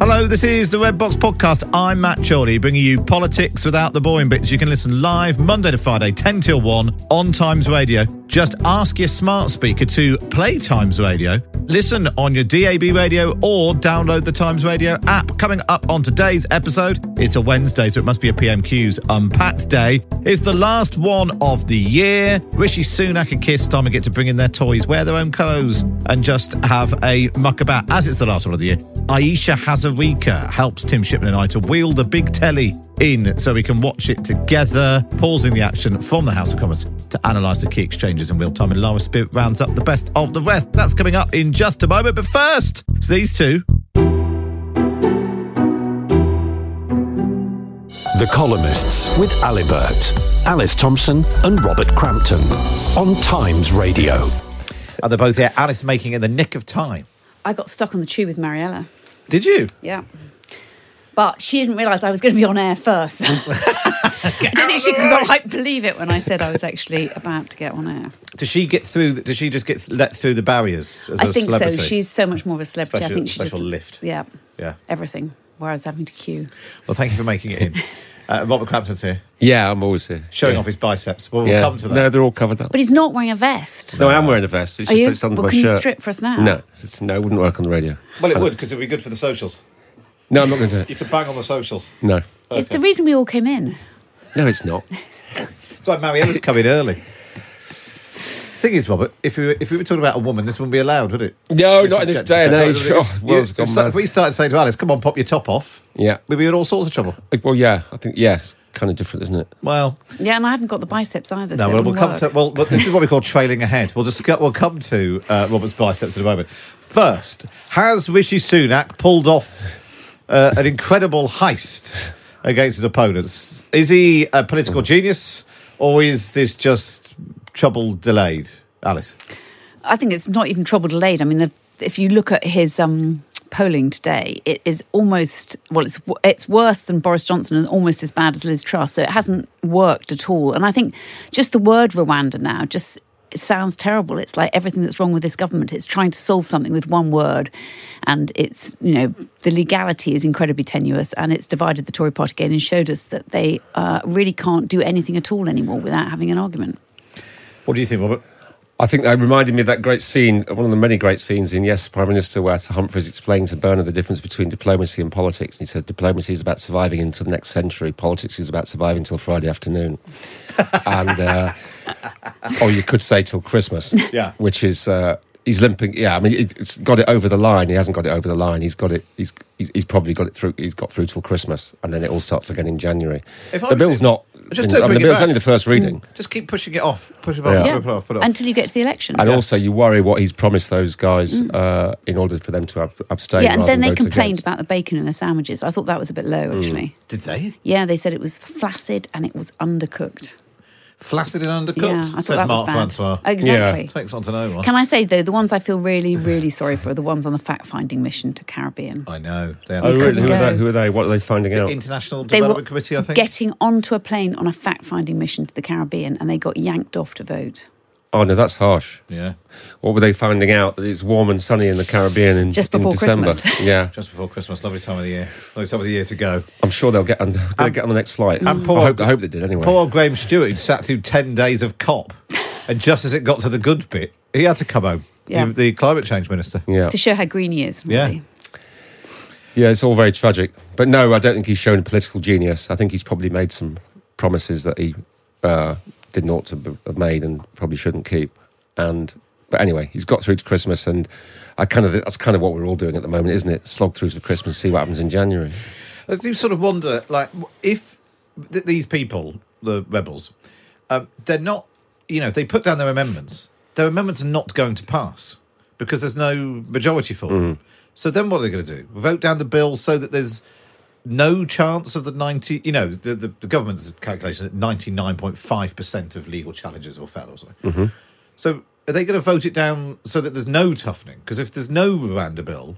Hello, this is the Red Box Podcast. I'm Matt Chorley, bringing you politics without the boring bits. You can listen live Monday to Friday, 10 till 1 on Times Radio. Just ask your smart speaker to play Times Radio. Listen on your DAB radio or download the Times Radio app. Coming up on today's episode, it's a Wednesday, so it must be a PMQ's Unpacked Day. It's the last one of the year. Rishi Sunak and Keir Starmer get to bring in their toys, wear their own clothes, and just have a muck about. As it's the last one of the year, Ayesha Hazarika helps Tim Shipman and I to wheel the big telly in so we can watch it together, pausing the action from the House of Commons to analyse the key exchanges in real time. And Lara Spirit rounds up the best of the rest. That's coming up in just a moment. But first, it's these two. The Columnists with Alibert, Alice Thomson, and Robert Crampton on Times Radio. Are they're both here. Alice making it in the nick of time. I got stuck on the tube with Mariella. Did you? Yeah. But she didn't realise I was going to be on air first. I don't think she could quite believe it when I said I was actually about to get on air. Does she get through? Does she just get let through the barriers as I a think celebrity? so. She's so much more of a celebrity. Special- I think she special just lift. Yeah, Yeah. everything. Where I was having to queue. Well, thank you for making it in. Uh, Robert Crampton's here, Yeah, I'm always here. showing yeah. off his biceps. Well, we'll Yeah. come to that. No, they're all covered up. But he's not wearing a vest. No, I am wearing a vest. It's Are just you? it's under Well, my can you strip for us now? No, it's, no, it wouldn't work on the radio. well, it would because it would be good for the socials. No, I'm not going to. You could bang on the socials. No, It's the reason we all came in. no, it's not. That's why Mariella's coming early. Thing is, Robert, if we were, if we were talking about a woman, this wouldn't be allowed, would it? No, This not in this day and age. You- Oh, world's gone if we started saying to Alice, "Come on, pop your top off," Yeah. we'd be in all sorts of trouble. Well, yeah, I think yes. kind of different, isn't it? Well, Yeah, and I haven't got the biceps either. no, so well, we'll come work. to well, well, this is what we call trailing ahead. We'll just we'll come to uh, Robert's biceps in a moment. First, has Rishi Sunak pulled off uh, an incredible heist against his opponents? Is he a political genius, or is this just trouble delayed? Alice, I think it's not even trouble delayed. I mean, the, if you look at his um, polling today, it is almost well, it's it's worse than Boris Johnson and almost as bad as Liz Truss. So it hasn't worked at all. And I think just the word Rwanda now just it sounds terrible. It's like everything that's wrong with this government. It's trying to solve something with one word, and it's you know the legality is incredibly tenuous, and it's divided the Tory party again and showed us that they uh, really can't do anything at all anymore without having an argument. What do you think, Robert? I think that reminded me of that great scene, one of the many great scenes in Yes, Prime Minister, where Sir Humphreys explained to Bernard the difference between diplomacy and politics. And he said diplomacy is about surviving into the next century, politics is about surviving till Friday afternoon. and, uh, or you could say till Christmas. Yeah. Which is, uh, he's limping. Yeah, I mean, he's got it over the line. He hasn't got it over the line. He's got it, he's, he's, he's probably got it through, he's got through till Christmas. And then it all starts again in January. If the bill's in- not, Just don't mean, the bill's only the first reading. Just keep pushing it off. Push it off. Yeah. Put it off. Put it off. Until you get to the election. And also, you worry what he's promised those guys uh, in order for them to ab- abstain. Mm. yeah, and then they complained against. about the bacon in the sandwiches. I thought that was a bit low, actually. Did they? Yeah, they said it was flaccid and it was undercooked. Flaccid and undercooked. Yeah, I thought said that was Mark bad. Francois. Exactly. Takes on to know one. Can I say though, the ones I feel really, really sorry for are the ones on the fact-finding mission to Caribbean. I know. They're Oh, really? Who couldn't are, they? go. Who are they? What are they finding out? International They were Development Committee, I think. getting onto a plane on a fact-finding mission to the Caribbean, and they got yanked off to vote. Oh no, that's harsh. yeah. What were they finding out that it's warm and sunny in the Caribbean in, Just in before December? Christmas. yeah, Just before Christmas, lovely time of the year. Lovely time of the year to go. I'm sure they'll get on. They'll get on the next flight. And poor- I hope. I hope they did anyway. Poor old Graham Stuart who'd sat through 10 days of COP. and just as it got to the good bit, he had to come home. Yeah. The, the climate change minister. yeah, To show how green he is. Yeah. Yeah, it's all very tragic. But no, I don't think he's shown political genius. I think he's probably made some promises that he uh, didn't ought to have made and probably shouldn't keep. And but anyway, he's got through to Christmas, and I kind of that's kind of what we're all doing at the moment, isn't it? Slog through to Christmas, see what happens in January. I do sort of wonder, like, if th- these people, the rebels, um, they're not, you know, if they put down their amendments, their amendments are not going to pass because there's no majority for them. So then what are they going to do? Vote down the bill so that there's no chance of the 90, you know, the, the, the government's calculation that 99.5% of legal challenges will fail or something. Mm-hmm. So are they going to vote it down so that there's no toughening? Because if there's no Rwanda bill,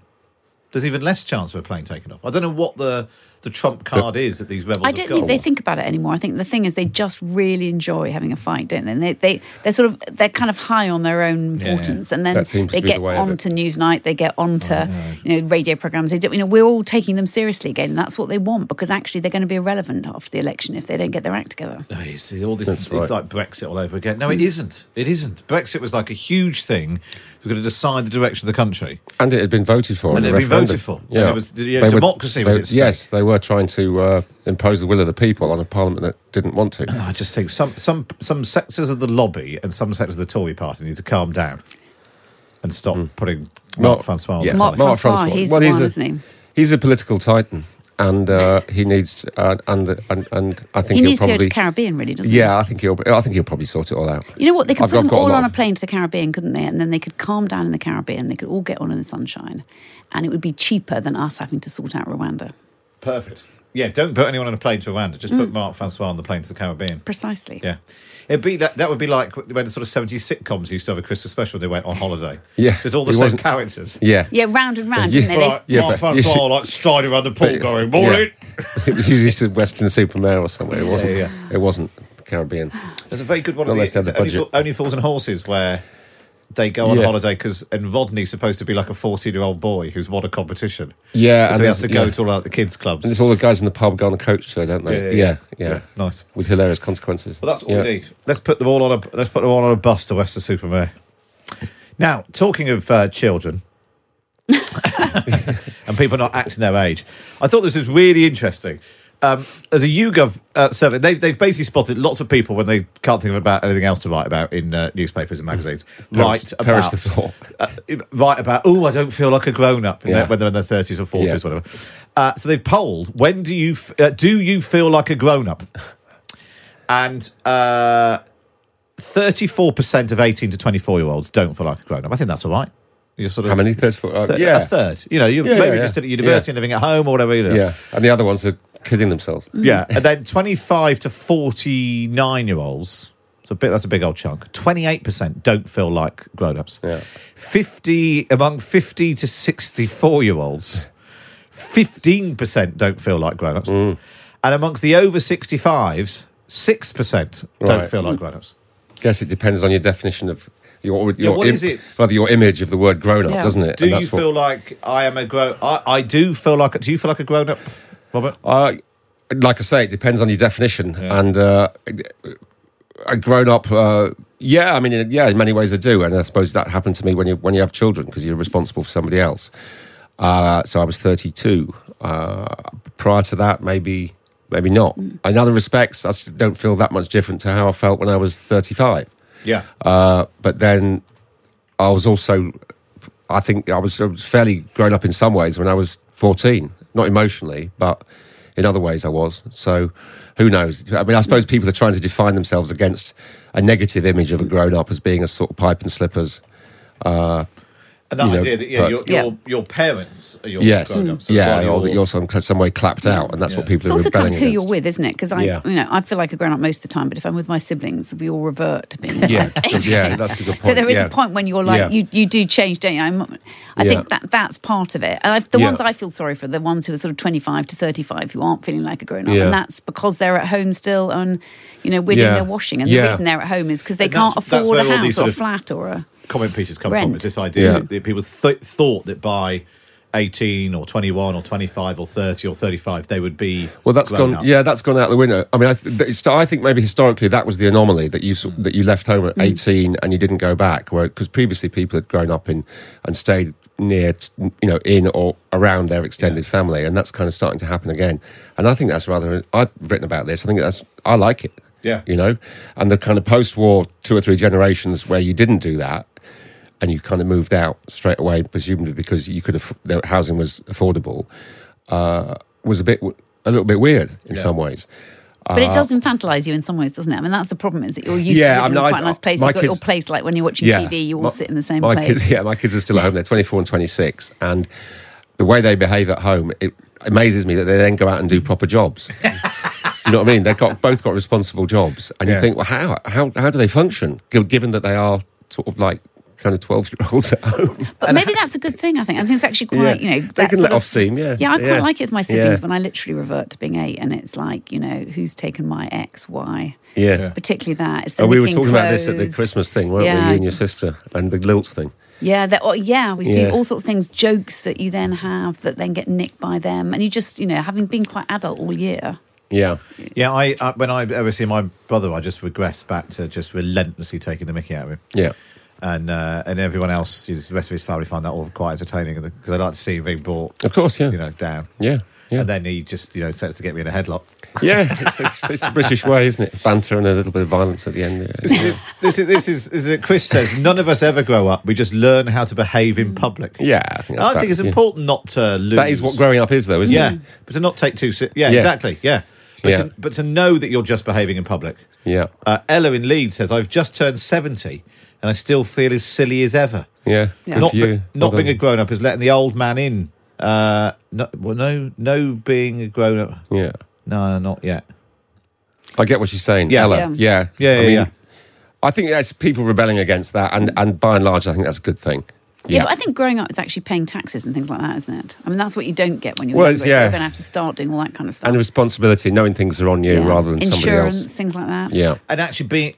there's even less chance of a plane taking off. I don't know what the, the trump card is that these rebels I don't got. think they think about it anymore. I think the thing is they just really enjoy having a fight, don't they? And they, they they're sort of they're kind of high on their own Yeah, yeah. importance, and then they get the way of onto Newsnight, they get onto you know radio programs. They do, you know we're all taking them seriously again, and that's what they want because actually they're going to be irrelevant after the election if they don't get their act together. No, it's, all this That's it's right. like Brexit all over again. No, it hmm. isn't. It isn't. Brexit was like a huge thing. We're going to decide the direction of the country. And it had been voted for. And it had been voted for. Yeah, And it was- yeah, They were- democracy was they- at stake. Yes, they were trying to uh, impose the will of the people on a parliament that didn't want to. I just think some some some sectors of the lobby and some sectors of the Tory party need to calm down and stop putting Mark Francois. on Hmm. yeah, the Mark telly. Francois, he's the he's one, a, isn't he? He's a political titan, and uh, he needs uh, and, and and I think He will needs to go to probably. the Caribbean, really, doesn't yeah, I think he'll. I think he'll probably sort it all out. You know what? They could I've- put I've them got a all on a plane to the Caribbean, couldn't they? And then they could calm down in the Caribbean. They could all get on in the sunshine, and it would be cheaper than us having to sort out Rwanda. Perfect. Yeah, don't put anyone on a plane to Rwanda. Just put mm. Mark Francois on the plane to the Caribbean. Precisely. Yeah. It'd be that, that would be like when the sort of 70s sitcoms used to have a Christmas special they went on holiday. Yeah, There's all the he same wasn't- characters. Yeah, Yeah, round and round, Yeah. didn't they? They- Right, Yeah, Mark but you Francois should- like striding around the pool But- going, yeah. morning. it was usually to Weston-super-Mare or somewhere. It wasn't. yeah. It wasn't the Caribbean. There's a very good one Not of unless the they have the only, budget. Fo- only Fools and Horses where they go on Yeah. holiday because and Rodney's supposed to be like a 14 year old boy who's won a competition. Yeah, so and he has to go yeah. to all the kids clubs. And it's all the guys in the pub go on the coach tour, don't they? Yeah, yeah, yeah, nice. With hilarious consequences. Well, that's all we need. Let's put them all on a let's put them all on a bus to Western Supermare. Now, talking of uh, children and people not acting their age, I thought this was really interesting. Um, as a YouGov uh, survey, they've, they've basically spotted lots of people when they can't think of about anything else to write about in uh, newspapers and magazines. write perish about the uh, write about oh I don't feel like a grown up Yeah. when they're in their thirties or forties, Yeah. whatever. Uh, so they've polled when do you f- uh, do you feel like a grown up, and thirty four percent of eighteen to twenty four year olds don't feel like a grown up. I think that's all right. You just sort of How many? Four. Uh, yeah, a third. You know, you're Yeah, maybe yeah, just yeah. at university and living at home or whatever. You know. yeah. And the other ones are kidding themselves. Yeah, and then twenty-five to forty-nine-year-olds. So a bit, that's a big old chunk. Twenty-eight percent don't feel like grown-ups. Yeah. Fifty among fifty to sixty-four-year-olds, fifteen percent don't feel like grown-ups, Mm. and amongst the over sixty-fives, six percent don't Right. feel like grown-ups. Guess it depends on your definition of your your what is it? rather your image of the word grown up, Yeah. doesn't it? Do you what- feel like I am a grown? I, I do feel like. Do you feel like a grown-up, Robert? Uh, like I say, it depends on your definition. Yeah. And uh, a grown up, uh, yeah, I mean, yeah, in many ways I do. And I suppose that happened to me when you when you have children because you're responsible for somebody else. Uh, so I was 32. Uh, prior to that, maybe maybe not. In other respects, I don't feel that much different to how I felt when I was 35. Yeah. Uh, but then I was also, I think I was fairly grown up in some ways when I was 14. Not emotionally, but in other ways I was. So who knows? I mean, I suppose people are trying to define themselves against a negative image of a grown up as being a sort of pipe and slippers. Uh, And that you know, idea that yeah, but- your, Yeah. your your parents are your Yes, grown ups. yeah, or that you're some, some way clapped out, and that's what people It's are also kind of who against. you're with, isn't it? Because I, Yeah. you know, I feel like a grown up most of the time, but if I'm with my siblings, we all revert to being Yeah, like yeah, that's a good point. So there is yeah. a point when you're like, Yeah. you, you do change, don't you? I'm, I Yeah. think that that's part of it. And I've, the Yeah. ones I feel sorry for, are the ones who are sort of 25 to 35 who aren't feeling like a grown up, Yeah. and that's because they're at home still and you know we're Yeah. doing their washing, and Yeah. the reason they're at home is because they And can't afford a where all these house or a flat or a. comment pieces come Rent. from is this idea Yeah. that people th- thought that by 18 or 21 or 25 or 30 or 35 they would be Well, that's gone. up. Yeah, that's gone out the window. I mean, I, th- I think maybe historically that was the anomaly that you that you left home at Mm. eighteen and you didn't go back, where because previously people had grown up in and stayed near, t- you know, in or around their extended family, and that's kind of starting to happen again. And I think that's rather. I've written about this. I think that's. I like it. Yeah. you know, and the kind of post-war two or three generations where you didn't do that. And you kind of moved out straight away, presumably because you could have the housing was affordable, uh, was a bit w- a little bit weird in Yeah. some ways. But it does infantilise you in some ways, doesn't it? I mean, that's the problem is that you're used Yeah, to I living mean, in quite a nice place. You've got your place, like when you're watching TV, you all My- sit in the same my place. Kids, yeah, my kids are still at home. They're 24 and 26, and the way they behave at home, it amazes me that they then go out and do proper jobs. do you know what I mean? They've got both got responsible jobs, and Yeah. you think, well, how how how do they function? Given that they are sort of like kind of 12 year olds at home. But maybe that's a good thing. I think. I think it's actually quite. Yeah. You know, They can let of- off steam, yeah. Yeah, I quite Yeah. like it with my siblings Yeah. when I literally revert to being eight, and it's like you know who's taken my X, Y. Yeah. Particularly that. It's the Oh, we were nicking talking about this at the. Christmas thing, weren't we? You and your sister, and the lilt thing. Yeah, that, oh, yeah, we see Yeah. all sorts of things, jokes that you then have that then get nicked by them, and you just, you know, having been quite adult all year. Yeah. Yeah, I, I when I ever see my brother, I just regress back to just relentlessly taking the mickey out of him. Yeah. And uh, and everyone else, the rest of his family, find that all quite entertaining because they like to see him being brought, Of course, yeah. you know, down. Yeah. Yeah. And then he just, you know, starts to get me in a headlock. yeah. It's the, it's the British way, isn't it? Banter and a little bit of violence at the end. Yeah. this is this is, is it Chris says none of us ever grow up. We just learn how to behave in public. Yeah, I think I think it's yeah. important not to lose. That is what growing up is, though, isn't Yeah, it? but to not take too. Yeah, Yeah. exactly. Yeah, but, Yeah. To, but to know that you're just behaving in public. Yeah. Uh, Ella in Leeds says, "I've just turned seventy, and I still feel as silly as ever. Yeah. Yeah. Not you. be- not being a grown up is letting the old man in. Uh, no, well, no, no, being a grown up. Yeah. No, not yet. I get what she's saying. Yeah. Ella. Yeah. Yeah. Yeah, I yeah, mean, yeah. I think that's people rebelling against that, and, and by and large, I think that's a good thing. Yeah, but I think growing up is actually paying taxes and things like that, isn't it? I mean, that's what you don't get when you're Well, younger. it's- so yeah. You're going to have to start doing all that kind of stuff. and the responsibility, knowing things are on you Yeah. rather than somebody Insurance, things like that. Yeah. And actually, being,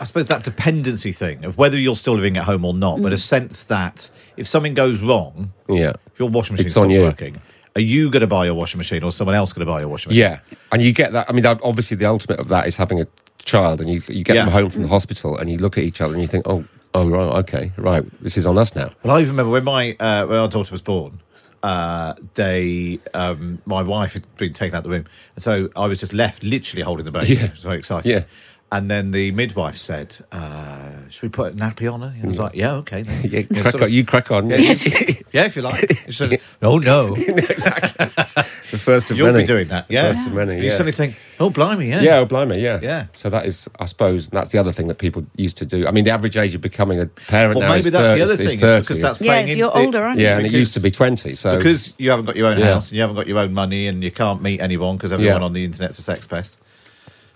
I suppose that dependency thing of whether you're still living at home or not, Mm. but a sense that if something goes wrong, Yeah. if your washing machine It's stops you. working, are you going to buy your washing machine or someone else going to buy your washing machine? Yeah. And you get that. I mean, obviously, the ultimate of that is having a child, and you, you get Yeah. them home from the hospital, and you look at each other and you think, oh, oh, right, okay, right, this is on us now. Well, I even remember when my uh, when our daughter was born. Uh, they, um, my wife had been taken out of the room, and so I was just left, literally holding the baby. Yeah. I was very excited. Yeah. And then the midwife said, uh, "Should we put a nappy on her?" And I was like, "Yeah, okay." Yeah, You crack sort on, you crack on. yeah, yeah, if you like. She said, "Oh no, exactly. the first of you'll many. be doing that." Yeah. First of many. You suddenly think, "Oh, blimey, yeah." Yeah, oh, blimey, yeah. Yeah. So that is, I suppose, that's the other thing that people used to do. I mean, the average age of becoming a parent Well, now maybe is that's 30, the other thing, is 30. because that's Yeah, playing so in you're the- older, aren't you? yeah, and it used to be 20. So because you haven't got your own Yeah. house and you haven't got your own money and you can't meet anyone because everyone Yeah. on the internet's a sex pest.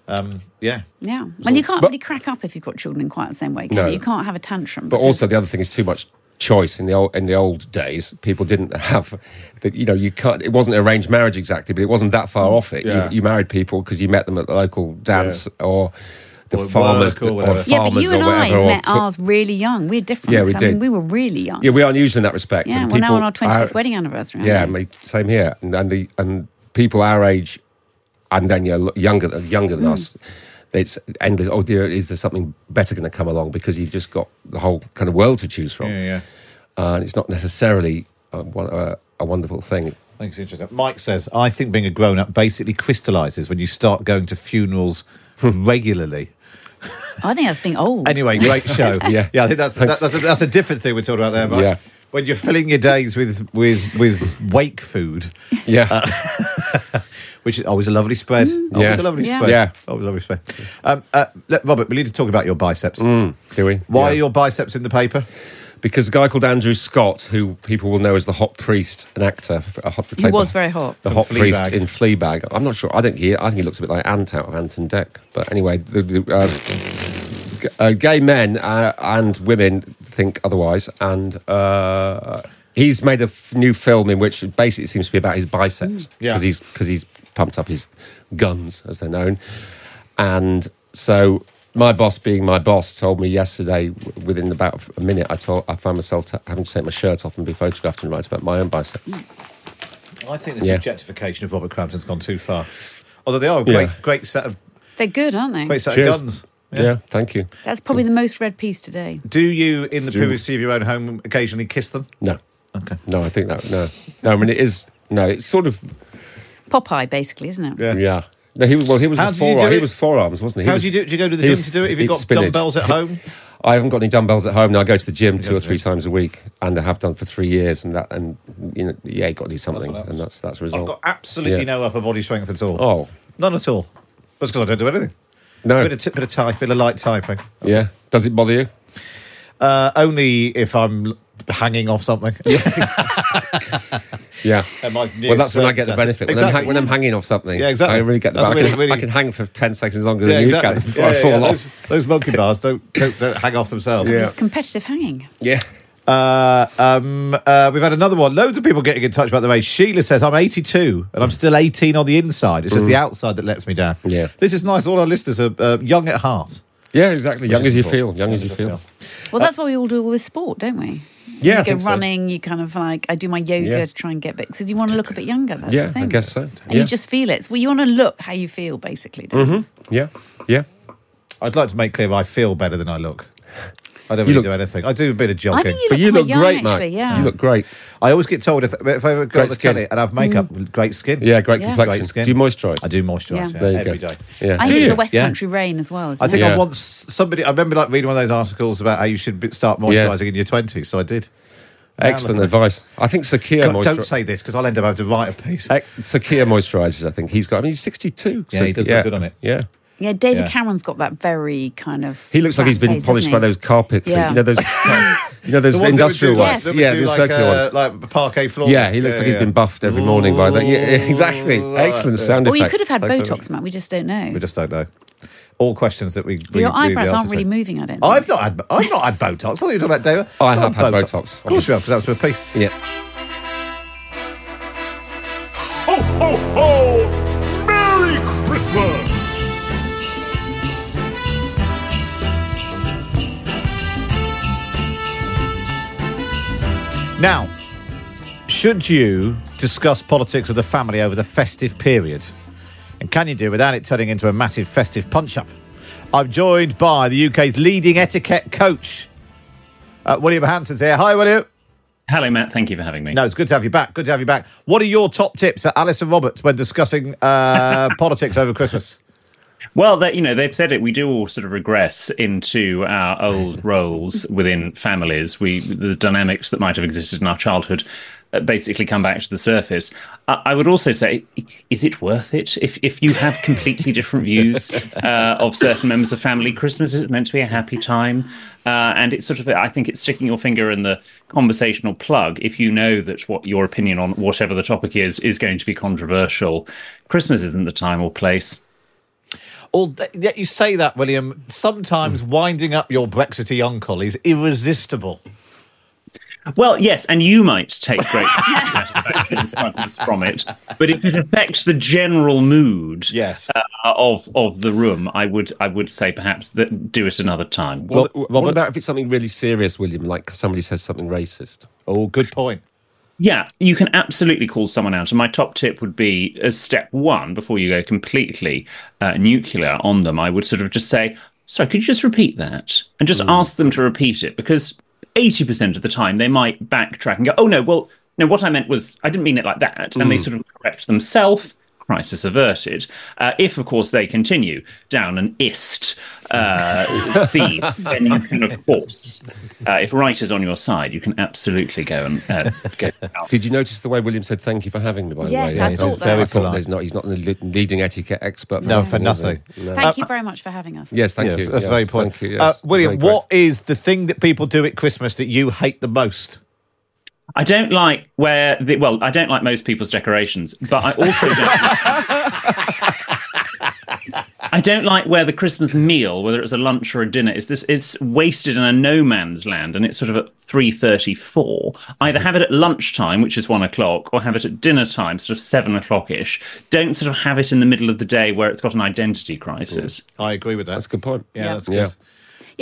Um, yeah. Yeah. And you can't But- really crack up if you've got children in quite the same way. Can No. you? you can't have a tantrum. But also the other thing is too much choice in the old in the old days. People didn't have, the, you know, you can't. It wasn't arranged marriage exactly, but it wasn't that far off it. Yeah. You, you married people because you met them at the local dance or the Or farmers work or whatever. yeah, but farmers you and whatever. I met to- ours really young. We're different. Yeah, we 'cause, I mean, we were really young. yeah, we are unusual in that respect. Yeah, and we're now on our 20th our- wedding anniversary. Yeah, aren't we? me, same here. And, and the and people our age, and then you're younger younger than Mm. us. It's endless. Oh dear, is there something better going to come along? Because you've just got the whole kind of world to choose from, Yeah, yeah. uh, and it's not necessarily a, a, a wonderful thing. I think it's interesting. Mike says, I think being a grown up basically crystallizes when you start going to funerals regularly. I think that's being old. Anyway, great show. Yeah. yeah. I think that's that, that's, a, that's a different thing we're talking about there. Mike. Yeah. When you're filling your days with with with wake food, Yeah, which is always a lovely spread. Always Yeah. a lovely Yeah. spread. Yeah. Always a lovely spread. Um, uh, let, Robert, we need to talk about your biceps. do we? Why Yeah. are your biceps in the paper? because a guy called Andrew Scott, who people will know as the hot priest, an actor, a hot, He was very hot. the From hot priest Fleabag. in Fleabag. I'm not sure. I think he. I think he looks a bit like Ant out of Ant and Dec. But anyway, the, the, uh, uh, gay men uh, and women think otherwise, and uh, he's made a f- new film in which it basically seems to be about his biceps Yeah. because he's because he's pumped up his guns, as they're known, and so. My boss, being my boss, told me yesterday. Within about a minute, I told I found myself t- having to take my shirt off and be photographed and write about my own biceps. I think the Yeah. subjectification of Robert Crampton's gone too far. Although they are a great, Yeah. great set of They're good, aren't they? great set Cheers. of guns. Yeah. thank you. That's probably the most read piece today. Do you, in the privacy of your own home, occasionally kiss them? No, Okay. no, I think that no, no. I mean, it is no. It's sort of Popeye, basically, isn't it? Yeah. yeah. No, he was well. He was How a did you do forearm. He was forearms, wasn't he? he How was, do you do it? Do you go to the gym was- to do it? Have you eat got spinach. dumbbells at home? I haven't got any dumbbells at home. Now I go to the gym two or three times a week, and I have done for three years. And that, and you know, yeah, you got to do something, what happens. and that's that's the result. I've got absolutely Yeah. no upper body strength at all. Oh None at all. That's because I don't do anything. No, Bit of, t- bit of type, bit of light typing. That's yeah. Does it bother you? Uh, only if I'm hanging off something. Yeah. At Well, that's when I get the benefit. When, I'm, Exactly. hang- when I'm hanging off something, Yeah, exactly. I really get the That's benefit. I, really- can, I really- can hang for 10 seconds longer Yeah, than exactly. you can before Yeah, I yeah, fall yeah. off. Those, those monkey bars don't, don't, don't hang off themselves. Yeah. It's competitive hanging. Yeah. Uh, um, uh, we've had another one. Loads of people getting in touch about the age. Sheila says, I'm 82 and I'm still 18 on the inside. It's just the outside that lets me down. Mm. Yeah. This is nice. All our listeners are uh, young at heart. Yeah, exactly. Young as you important. feel. Young as you feel. Well, that's what we all do with sport, don't we? Yeah, I you go think so. running. You kind of like I do my yoga Yeah. to try and get bit because you want to look a bit younger. That's Yeah, the I guess so. And Yeah. you just feel it. Well, you want to look how you feel, basically. Don't you? Yeah. Yeah. I'd like to make clear I feel better than I look. I don't really look- do anything. I do a bit of jogging. I think you But look, you quite look young, great, actually. mate. Yeah, You look great. I always get told if, if I ever go Great on the skin. telly and have makeup, mm. great skin. Yeah, great Yeah. complexion. Great skin. Do you moisturise? I do moisturise Yeah. yeah. There you every go. day. Yeah. I Do think it's the West Yeah. Country rain as well. Isn't I think Yeah. I want s- somebody. I remember like reading one of those articles about how you should start moisturising in your twenties. So I did. Excellent look at advice. I think Sakia God, don't say this because I'll end up having to write a piece. Sakia moisturises. I think he's got. I mean, he's sixty-two. Yeah, he does look good on it. Yeah, it? Yeah, David Yeah. Cameron's got that very kind of. he looks like he's been face, polished doesn't by those carpet. Yeah. You know those. you know those The ones industrial ones. Yes. Yeah, do the like, circular uh, ones. like the parquet floor. Yeah, he looks like he's been buffed every morning by that. Yeah, exactly. Excellent sound effect. Or you could have had Thanks so Botox, Matt. We just don't know. We just don't know. All questions that we. we Your we eyebrows the aren't really to. moving. I don't. Think. I've not had. I've not had Botox. I thought you were talking about David. I I've had Botox. Of course you have, because that was for a piece. much. Yeah. Ho, ho, ho! Merry Christmas! Now, should you discuss politics with the family over the festive period? And can you do without it turning into a massive festive punch up? I'm joined by the UK's leading etiquette coach, uh, William Hanson's here. Hi, William. Hello, Matt. Thank you for having me. No, it's good to have you back. Good to have you back. What are your top tips for Alice and Robert when discussing uh, politics over Christmas? Well, that you know, they've said it. We do all sort of regress into our old roles within families. We the dynamics that might have existed in our childhood uh, basically come back to the surface. I, I would also say, is it worth it if if you have completely different views uh, of certain members of family? Christmas is meant to be a happy time. Uh, and it's sort of, I think it's sticking your finger in the conversational plug if you know that what your opinion on whatever the topic is is going to be controversial. Christmas isn't the time or place. All, yet you say that, William. Sometimes winding up your Brexity uncle is irresistible. Well, yes, and you might take great satisfaction from it, but if it affects the general mood Yes. uh, of of the room, I would I would say perhaps that do it another time. Well, Well, what what- about if it's something really serious, William? Like somebody says something racist. Oh, good point. Yeah, you can absolutely call someone out. And my top tip would be as step one, before you go completely uh, nuclear on them, I would sort of just say, sorry, could you just repeat that? And just ask them to repeat it because 80% of the time they might backtrack and go, oh, no, well, no, what I meant was, I didn't mean it like that. And they sort of correct themselves, crisis averted. Uh, if, of course, they continue down an ist uh, theme, then you can, of course, uh, if right is on your side, you can absolutely go and uh, go. Out. Did you notice the way William said thank you for having me? By Yes, the way, I thought that. Very I thought polite. there's not. He's not the le- leading etiquette expert. No, for anything, is he? nothing. No. Thank you very much for having us. Yes, thank Yes, you. That's Yes, very important. Thank you. uh, yes, William, very what is the thing that people do at Christmas that you hate the most? I don't like where the well, I don't like most people's decorations, but I also don't. I don't like where the Christmas meal, whether it's a lunch or a dinner, is this it's wasted in a no man's land and it's sort of at three thirty four. Either mm-hmm. have it at lunchtime, which is one o'clock, or have it at dinner time, sort of seven o'clock ish. Don't sort of have it in the middle of the day where it's got an identity crisis. I agree with that. That's a good point. Yeah, Yeah. that's good. Yeah.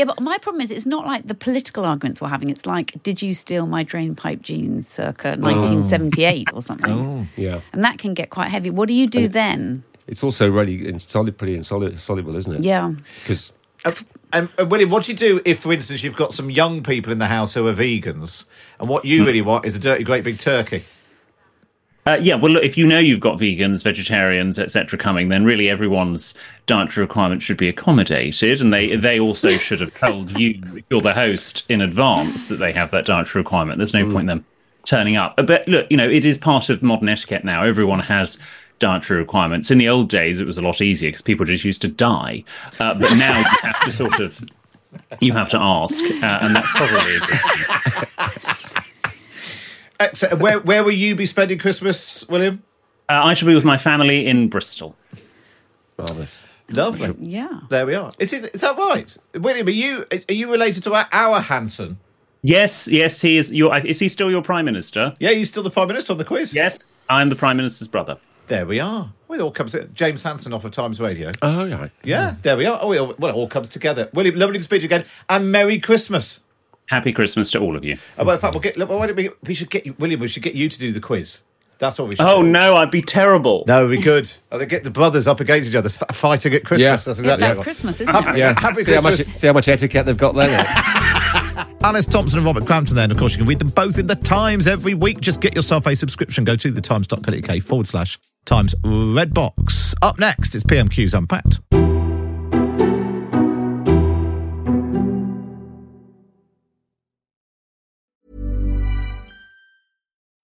Yeah, but my problem is it's not like the political arguments we're having. It's like, did you steal my drain pipe jeans circa 1978 or something? Oh, yeah. And that can get quite heavy. What do you do then? It's also really insolu- pretty insoluble, isn't it? Yeah. Because And, and William, what do you do if, for instance, you've got some young people in the house who are vegans, and what you hmm. really want is a dirty, great big turkey? Uh, yeah, well, look, if you know you've got vegans, vegetarians, etc., coming, then really everyone's dietary requirements should be accommodated, and they they also should have told you, if you're the host, in advance that they have that dietary requirement. There's no point in them turning up. Uh, But look, you know, it is part of modern etiquette now. Everyone has dietary requirements. In the old days, it was a lot easier because people just used to die, uh, but now you have to sort of you have to ask, uh, and that's probably a good thing. Excellent. where, where will you be spending Christmas, William? Uh, I shall be with my family in Bristol. marvellous. Lovely. Yeah. There we are. Is, is, is that right? William, are you, are you related to our, our Hanson? Yes, yes, he is. Your is he still your prime minister? Yeah, you're still the Prime Minister on the quiz? Yes, I'm the prime minister's brother. There we are. Well, it all comes James Hanson off of Times Radio. Oh, yeah. Yeah, there we are. Oh, well, it all comes together. William, lovely to speak to you again, and Merry Christmas. Happy Christmas to all of you. Oh, well, in fact, we'll get. Look, why don't we, we should get you, William. We should get you to do the quiz. That's what we should. Oh do. no, I'd be terrible. No, we could. Oh, they get the brothers up against each other, f- fighting at Christmas. Yeah. That's exactly That's right. Christmas, isn't Happy- it? Yeah. Happy see, how much, see how much etiquette they've got there. Alice Thomson and Robert Crampton there. And of course, you can read them both in the Times every week. Just get yourself a subscription. Go to thetimes.co.uk forward slash Times Red Box. Up next, it's PMQ's Unpacked.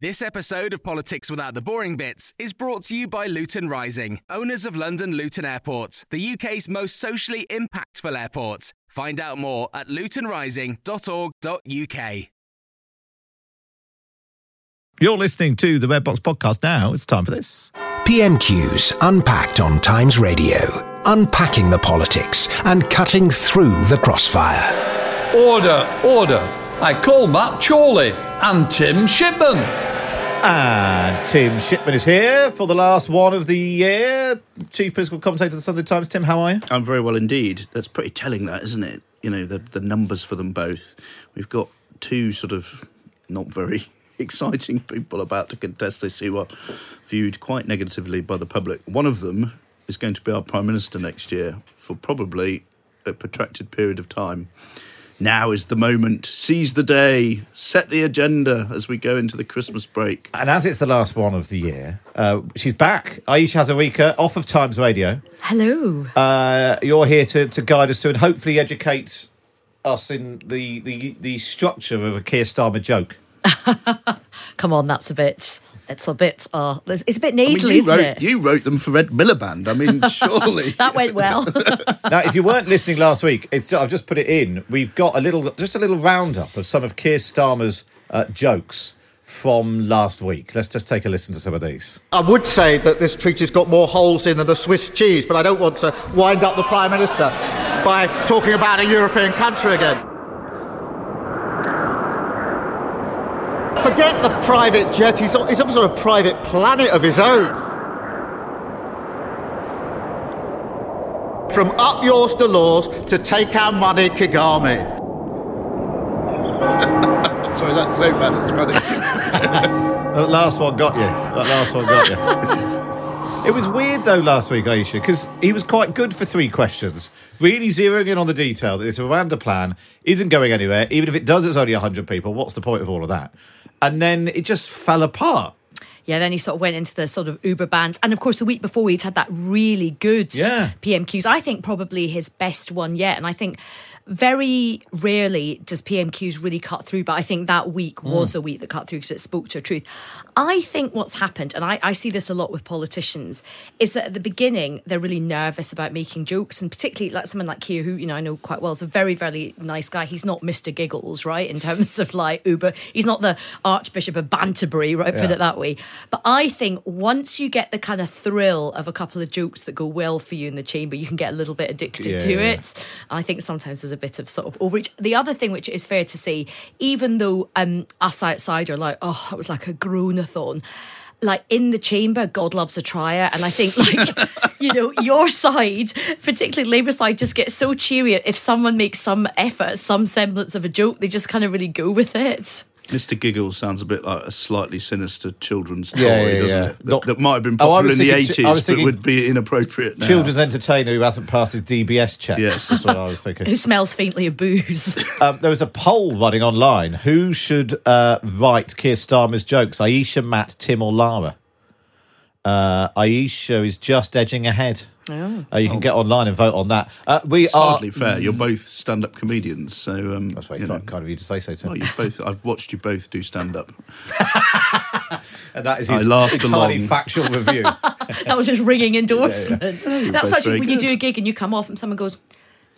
This episode of Politics Without the Boring Bits is brought to you by Luton Rising, owners of London Luton Airport, the UK's most socially impactful airport. Find out more at lutonrising.org.uk. You're listening to the Red Box podcast now. It's time for this. PMQs unpacked on Times Radio, unpacking the politics and cutting through the crossfire. Order, order. I call Matt Chorley and Tim Shipman. And Tim Shipman is here for the last one of the year. Chief political commentator of the Sunday Times. Tim, how are you? I'm very well indeed. That's pretty telling, that isn't it? You know, the the numbers for them both. We've got two sort of not very exciting people about to contest this who are viewed quite negatively by the public. One of them is going to be our prime minister next year for probably a protracted period of time. Now is the moment. Seize the day. Set the agenda as we go into the Christmas break. And as it's the last one of the year, uh, she's back. Ayesha Hazarika, off of Times Radio. Hello. Uh, you're here to, to guide us to and hopefully educate us in the, the, the structure of a Keir Starmer joke. Come on, that's a bit. It's a bit. Uh, it's it's a bit I mean, nasally, you, isn't wrote, it? you wrote them for Ed Miliband. I mean, surely. That went well. now, if you weren't listening last week, it's, I've just put it in. We've got a little, just a little roundup of some of Keir Starmer's uh, jokes from last week. Let's just take a listen to some of these. I would say that this treaty's got more holes in than a Swiss cheese, but I don't want to wind up the Prime Minister by talking about a European country again. Forget the private jet. He's, he's obviously on a private planet of his own. From up yours Delors to take our money, Kigali. Sorry, that's so bad. It's funny. That last one got you. That last one got you. It was weird though last week, Ayesha, because he was quite good for three questions, really zeroing in on the detail that this Rwanda plan isn't going anywhere. Even if it does, it's only 100 people. What's the point of all of that? And then it just fell apart. Yeah, then he sort of went into the sort of Uber bands. And of course, the week before, he'd had that really good Yeah. PMQs. I think probably his best one yet. And I think very rarely does PMQs really cut through, but I think that week mm. was a week that cut through because it spoke to a truth. I think what's happened, and I, I see this a lot with politicians, is that at the beginning they're really nervous about making jokes, and particularly like someone like Keir, who you know I know quite well, is a very very nice guy. He's not Mr. Giggles, right? In terms of like Uber, he's not the Archbishop of Banterbury, right? Put it that way. But I think once you get the kind of thrill of a couple of jokes that go well for you in the chamber, you can get a little bit addicted Yeah, to yeah, yeah. it. I think sometimes there's a bit of sort of overreach. The other thing, which is fair to say, even though um, us outside are like, oh, it was like a groan-a-thon. Like in the chamber, God loves a trier, and I think like you know your side, particularly Labour side, just gets so cheery if someone makes some effort, some semblance of a joke. They just kind of really go with it. Mr. Giggles sounds a bit like a slightly sinister children's Yeah, toy, yeah, doesn't yeah. it? That, Not- that might have been Oh, popular was in the thinking- I was 80s, thinking- but would be inappropriate now. Children's entertainer who hasn't passed his DBS check. Yes. That's what I was thinking. Who smells faintly of booze? um, there was a poll running online. Who should uh, write Keir Starmer's jokes? Ayesha, Matt, Tim, or Lara? Uh, Ayesha is just edging ahead. Oh. Uh, you can get online and vote on that. Uh, we it's are hardly fair. You're both stand-up comedians, so um, that's very kind of you to say so. Tim. Well, you both. I've watched you both do stand-up. and that is I his laughed entirely along. factual review. that was his ringing endorsement. You're That's actually very when you do a gig and you come off and someone goes,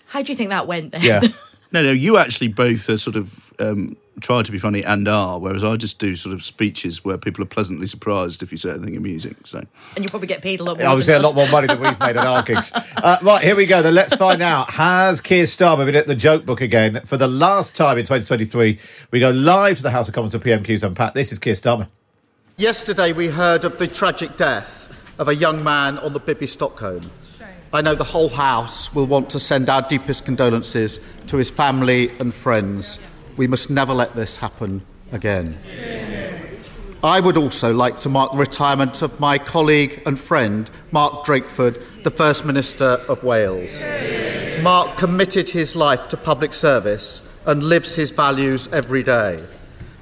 "How do you think that went?" Then? Yeah. no, no. You actually both are sort of um, try to be funny and are, whereas I just do sort of speeches where people are pleasantly surprised if you say anything amusing. So and you probably get paid a lot more. Obviously, a lot more money than we've made at our gigs. Uh, right, here we go. Then let's find out. Has Keir Starmer been at the joke book again for the last time in 2023? We go live to the House of Commons for PMQs Unpacked. This is Keir Starmer. Yesterday, we heard of the tragic death of a young man on the Bibby Stockholm. I know the whole House will want to send our deepest condolences to his family and friends. We must never let this happen again. I would also like to mark the retirement of my colleague and friend, Mark Drakeford, the First Minister of Wales. Mark committed his life to public service and lives his values every day.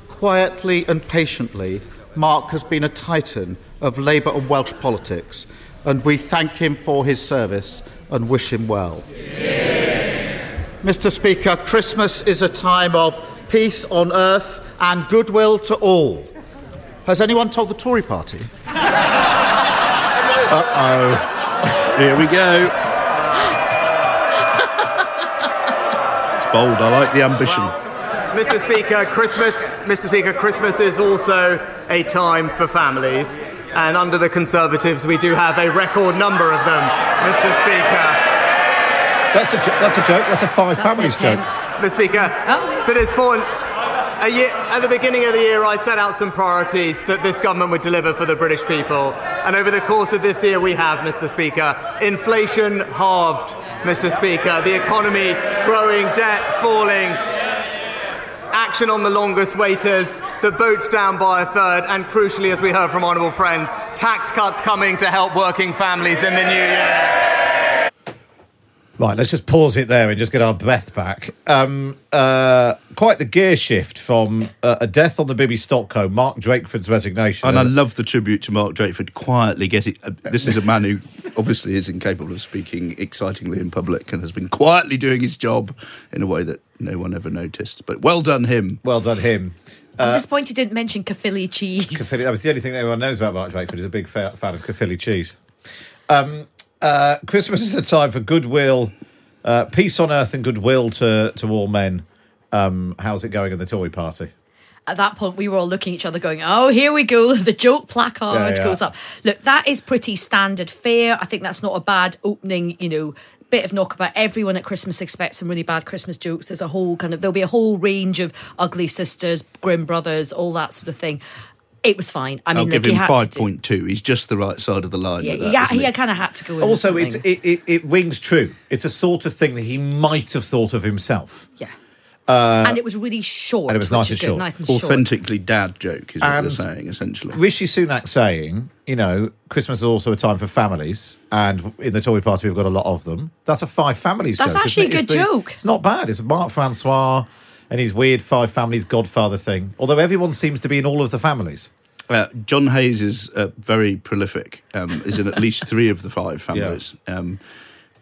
Quietly and patiently, Mark has been a titan of Labour and Welsh politics, and we thank him for his service and wish him well. Mr. Speaker, Christmas is a time of peace on earth and goodwill to all. Has anyone told the Tory party? Uh oh. Here we go. It's bold. I like the ambition. Mr. Speaker, Christmas, Mr. Speaker, Christmas is also a time for families, and under the Conservatives, we do have a record number of them, Mr. Speaker. That's a jo- that's a joke. That's a five families joke. Mr. Speaker, to this point, a year, at the beginning of the year, I set out some priorities that this government would deliver for the British people. And over the course of this year, we have, Mr. Speaker, inflation halved, Mr. Speaker, the economy growing, debt falling, action on the longest waiters, the boats down by a third, and crucially, as we heard from Honourable Friend, tax cuts coming to help working families in the new year. Right, let's just pause it there and just get our breath back. Um, uh, quite the gear shift from uh, a death on the Bibby Stockholm, Mark Drakeford's resignation. And I love the tribute to Mark Drakeford quietly getting. Uh, this is a man who obviously is incapable of speaking excitingly in public and has been quietly doing his job in a way that no one ever noticed. But well done, him. Well done, him. I'm disappointed he didn't mention Caerphilly cheese. Caerphilly, that was the only thing that everyone knows about Mark Drakeford. He's a big fa- fan of Caerphilly cheese. Um, uh, Christmas is a time for goodwill, uh, peace on earth, and goodwill to to all men. Um, how's it going in the Tory party? At that point, we were all looking at each other, going, "Oh, here we go." The joke placard Yeah, yeah. goes up. Look, that is pretty standard fare. I think that's not a bad opening. You know, bit of knockabout. Everyone at Christmas expects some really bad Christmas jokes. There's a whole kind of there'll be a whole range of ugly sisters, grim brothers, all that sort of thing. It was fine. I mean, I'll look, give he him had to five do- point two. He's just the right side of the line. Yeah, with that, yeah, he, he? kind of had to go. In with Also, it's it, it, it rings true. It's the sort of thing that he might have thought of himself. Yeah. Uh, and it was really short. and it was nice and good, short. Nice and short. Authentically dad joke is what And they're saying, essentially. Rishi Sunak saying, you know, Christmas is also a time for families, and in the Tory party we've got a lot of them. That's a five families That's joke. actually isn't it? a It's good the- joke. It's not bad. It's a Mark Francois and his weird five families Godfather thing. Although everyone seems to be in all of the families. Uh, John Hayes is uh, very prolific. Um, is in at least three of the five families, um,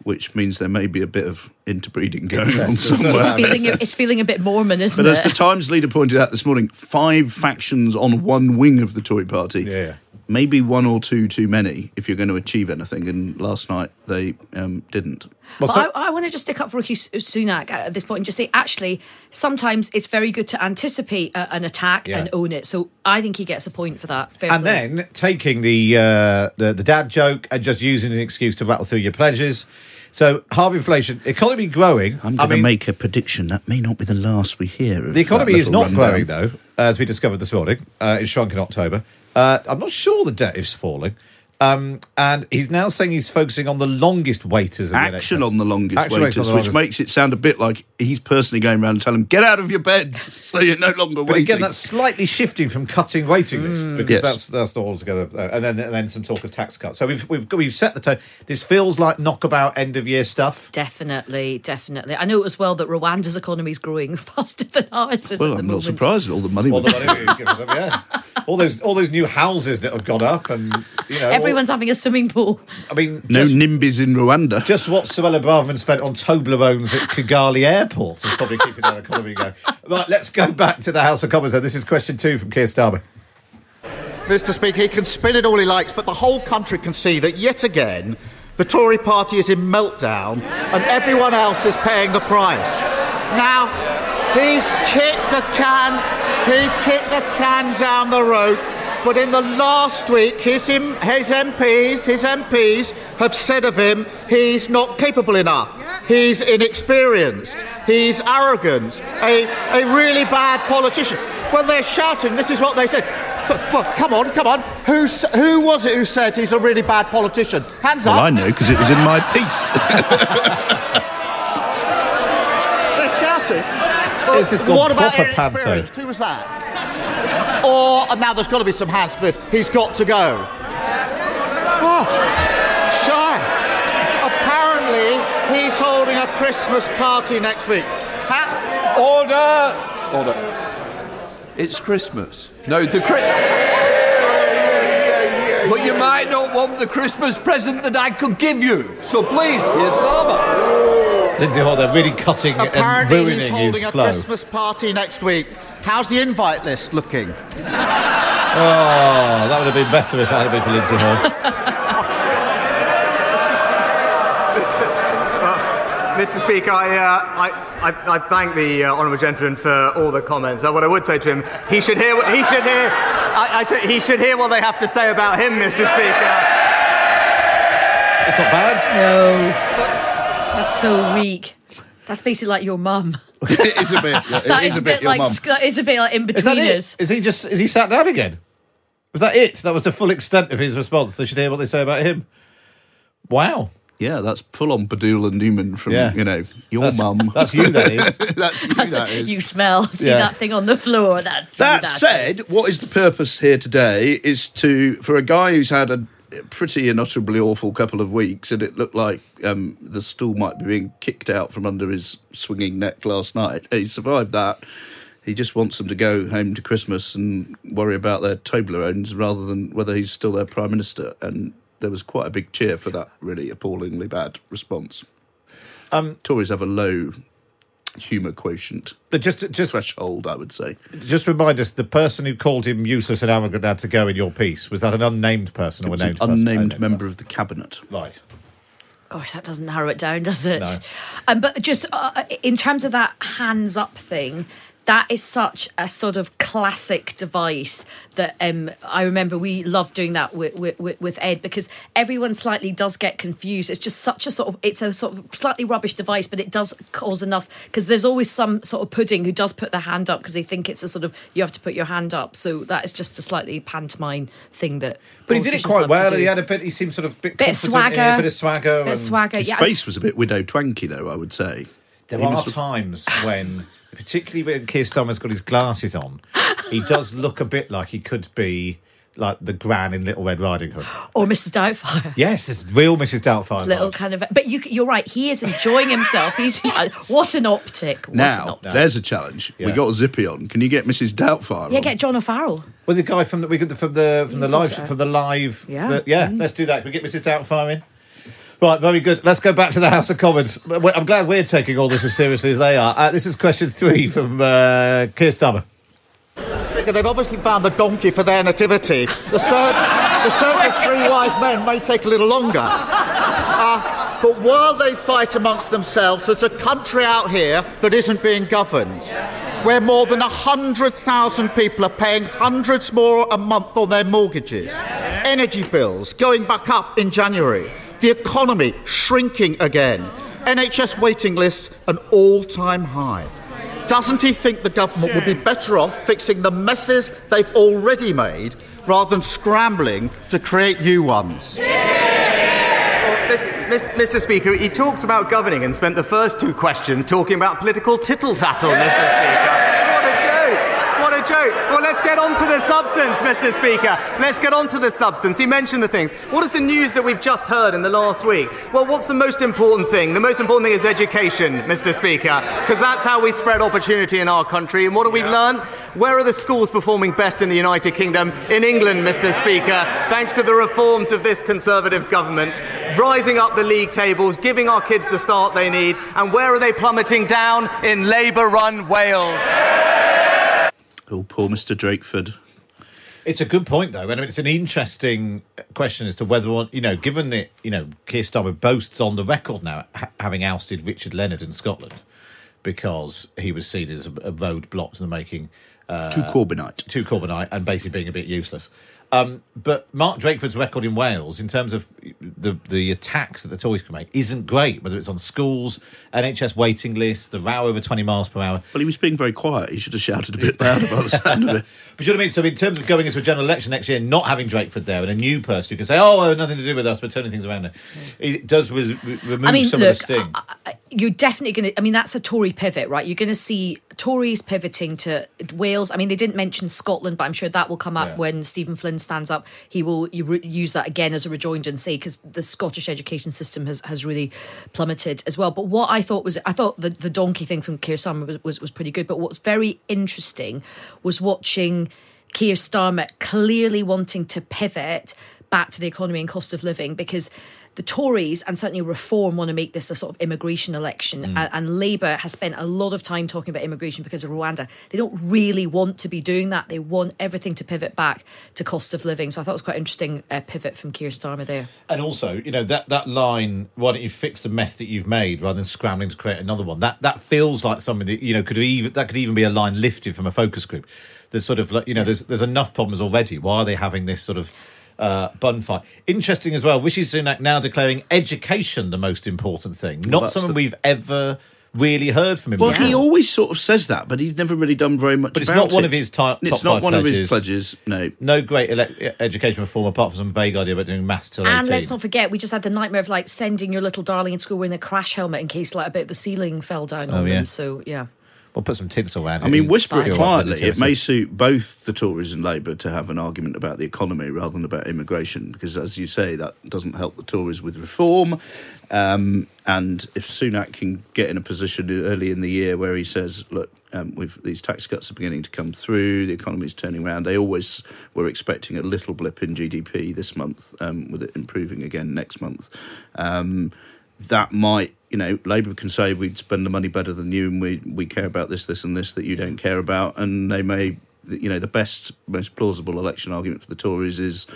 which means there may be a bit of interbreeding going on somewhere. It's feeling, it's feeling a bit Mormon, isn't But it? But as the Times leader pointed out this morning, five factions on one wing of the Tory party. Yeah. Maybe one or two too many if you're going to achieve anything. And last night they um, didn't. But I, I want to just stick up for Rishi Sunak at this point and just say, actually, sometimes it's very good to anticipate a, an attack Yeah. and own it. So I think he gets a point for that. Fair and play. then taking the, uh, the the dad joke and just using an excuse to rattle through your pledges. So hard inflation, economy growing. I'm I going to make a prediction that may not be the last we hear. Of The economy is not rundown. growing, though, as we discovered this morning. Uh, it shrunk in October. Uh, I'm not sure the debt is falling. Um, and he's now saying he's focusing on the longest waiters. In the Action NHS. on the longest Action waiters, on the which makes it sound a bit like he's personally going around and telling them, get out of your beds, so you're no longer But waiting. again, that's slightly shifting from cutting waiting lists because Yes. that's that's not altogether. Uh, and then and then some talk of tax cuts. So we've we've we've set the tone. This feels like knockabout end of year stuff. Definitely, definitely. I know as well that Rwanda's economy is growing faster than ours is well, at I'm moment. not surprised with all the money. All the money we've given them, yeah. All those all those new houses that have gone up, and you know, all- Everyone's having a swimming pool. I mean, No just, NIMBYs in Rwanda. just what Suella Braverman spent on Toblerones at Kigali Airport is probably keeping that economy going. Right, let's go back to the House of Commons. Then this is question two from Keir Starmer. Mr. Speaker, he can spin it all he likes, but the whole country can see that yet again the Tory party is in meltdown and everyone else is paying the price. Now, he's kicked the can, he kicked the can down the road, but in the last week, his, his MPs, his MPs have said of him he's not capable enough. He's inexperienced. He's arrogant. A, a really bad politician. When they're shouting, this is what they said. So, well, come on, come on. Who's, who was it who said he's a really bad politician? Hands Well, up. I know because it was in my piece. They're shouting. This has gone what about proper panto. inexperienced? Who was that? Or and now there's got to be some hands for this. He's got to go. Oh, shy. Apparently, he's holding a Christmas party next week. Ha- Order! Order. It's Christmas. No, the Chri- But you might not want the Christmas present that I could give you. So please, here's Lama. Lindsay Hoyle, they're really cutting and Apparently, he's holding his a flow. Christmas party next week. How's the invite list looking? Oh, that would have been better if it had been for Lindsay Hoyle. Mr. Speaker, I, uh, I, I, I thank the uh, honourable gentleman for all the comments. Uh, what I would say to him, he should hear. What, he should hear. I, I t- he should hear what they have to say about him, Mr. Speaker. It's not bad. No. That's so weak. That's basically like your mum. it is a bit. yeah, That it is is a bit your like mum. that is a bit like in Is that betweeners. it? Is he just? Is he sat down again? Was that it? That was the full extent of his response. They should hear what they say about him. Wow. Yeah, that's full on Padula Newman from, Yeah. you know, your That's- mum. that's you, that is. that's you, that is. You smell. See Yeah. that thing on the floor? That's That that said, is. what is the purpose here today is to, for a guy who's had a pretty and utterly awful couple of weeks, and it looked like um, the stool might be being kicked out from under his swinging neck last night. He survived that. He just wants them to go home to Christmas and worry about their Toblerones rather than whether he's still their prime minister. And there was quite a big cheer for that really appallingly bad response. Um, Tories have a low humour quotient. But just, just threshold, I would say. Just remind us, the person who called him useless and arrogant had to go in your piece. Was that an unnamed person or It was a an named person? unnamed member of the cabinet. Right. Gosh, that doesn't narrow it down, does it? No. Um, but just uh, in terms of that hands up thing, that is such a sort of classic device that um, I remember we loved doing that with, with, with Ed because everyone slightly does get confused. It's just such a sort of it's a sort of slightly rubbish device, but it does cause enough because there's always some sort of pudding who does put their hand up because they think it's a sort of you have to put your hand up. So that is just a slightly pantomime thing that. But he did it quite well. do. He had a bit. He seemed sort of bit, Bit of confident, swagger. yeah, a bit of swagger. Bit of swagger. His yeah. face was a bit Widow Twankey, though. I would say. There He are must times when, particularly when Keir Starmer's got his glasses on, he does look a bit like he could be like the Gran in Little Red Riding Hood. or Mrs. Doubtfire. Yes, it's real Mrs. Doubtfire. Little kind of, but you, you're right. He is enjoying himself. He's uh, what an optic. What an Now, optic. there's a challenge. We Yeah. got Zippy on. Can you get Mrs. Doubtfire Yeah, on? get John O'Farrell. Well, the guy from the we could from the from the live from the live. Yeah. the- yeah. Mm. Let's do that. Can we get Mrs. Doubtfire in? Right, very good. Let's go back to the House of Commons. I'm glad we're taking all this as seriously as they are. Uh, this is question three from uh, Keir Starmer. Speaker, they've obviously found the donkey for their nativity. The search, the search of three wise men may take a little longer. Uh, but while they fight amongst themselves, there's a country out here that isn't being governed, where more than 100,000 people are paying hundreds more a month on their mortgages, energy bills going back up in January, the economy shrinking again, NHS waiting lists an all time high. Doesn't he think the government would be better off fixing the messes they've already made rather than scrambling to create new ones? Mr. Mr. Mr. Speaker, he talks about governing and spent the first two questions talking about political tittle tattle, Mr. Speaker. Joke! What a joke! Well, let's get on to the substance, Mr. Speaker. Let's get on to the substance. He mentioned the things. What is the news that we've just heard in the last week? Well, what's the most important thing? The most important thing is education, Mr. Speaker, because that's how we spread opportunity in our country. And what have we learned? Where are the schools performing best in the United Kingdom? In England, Mr. Speaker, thanks to the reforms of this Conservative government rising up the league tables, giving our kids the start they need. And where are they plummeting down? In Labour run Wales. Oh, poor Mr. Drakeford. It's a good point, though, and I mean, it's an interesting question as to whether, or, you know, given that you know Keir Starmer boasts on the record now ha- having ousted Richard Leonard in Scotland because he was seen as a, a roadblock to the making, uh, Too Corbynite. too Corbynite, and basically being a bit useless. Um, but Mark Drakeford's record in Wales, in terms of the the attacks that the Tories can make, isn't great. Whether it's on schools, NHS waiting lists, the row over twenty miles per hour. Well, he was being very quiet. He should have shouted a bit louder by the sound of it. But you know what I mean? So in terms of going into a general election next year, not having Drakeford there and a new person who can say, "Oh, nothing to do with us," but turning things around, now, it does re- re- remove I mean, some look, of the sting. you're definitely going to. I mean, that's a Tory pivot, right? You're going to see Tories pivoting to Wales. I mean, they didn't mention Scotland, but I'm sure that will come up Yeah. when Stephen Flynn stands up. He will use that again as a rejoinder and say because the Scottish education system has, has really plummeted as well. But what I thought was, I thought the, the donkey thing from Keir Starmer was, was, was pretty good. But what's very interesting was watching Keir Starmer clearly wanting to pivot back to the economy and cost of living because the Tories and certainly Reform want to make this a sort of immigration election, Mm. and, and Labour has spent a lot of time talking about immigration because of Rwanda. They don't really want to be doing that. They want everything to pivot back to cost of living. So I thought it was quite interesting uh, pivot from Keir Starmer there. And also, you know that that line, "Why don't you fix the mess that you've made rather than scrambling to create another one?" That that feels like something that you know could even that could even be a line lifted from a focus group. There's sort of like you know there's there's enough problems already. Why are they having this sort of uh, bun fight? Interesting as well. Rishi Sunak now declaring education the most important thing, not that's something the- we've ever really heard from him. Well, before. he always sort of says that, but he's never really done very much But it's about not one it. of his top, It's not five one of his pledges. pledges. No. No great ele- education reform apart from some vague idea about doing maths till And 18. let's not forget, we just had the nightmare of like sending your little darling in school wearing a crash helmet in case like a bit of the ceiling fell down Oh, on yeah. them. So yeah. We'll put some tinsel around I it. I mean, whisper it quietly. It may suit both the Tories and Labour to have an argument about the economy rather than about immigration, because, as you say, that doesn't help the Tories with reform. Um, and if Sunak can get in a position early in the year where he says, "Look, um, these tax cuts are beginning to come through, the economy's turning around," they always were expecting a little blip in GDP this month, um, with it improving again next month. Um, that might, you know, Labour can say we'd spend the money better than you, and we we care about this, this, and this that you don't care about, and they may, you know, the best, most plausible election argument for the Tories is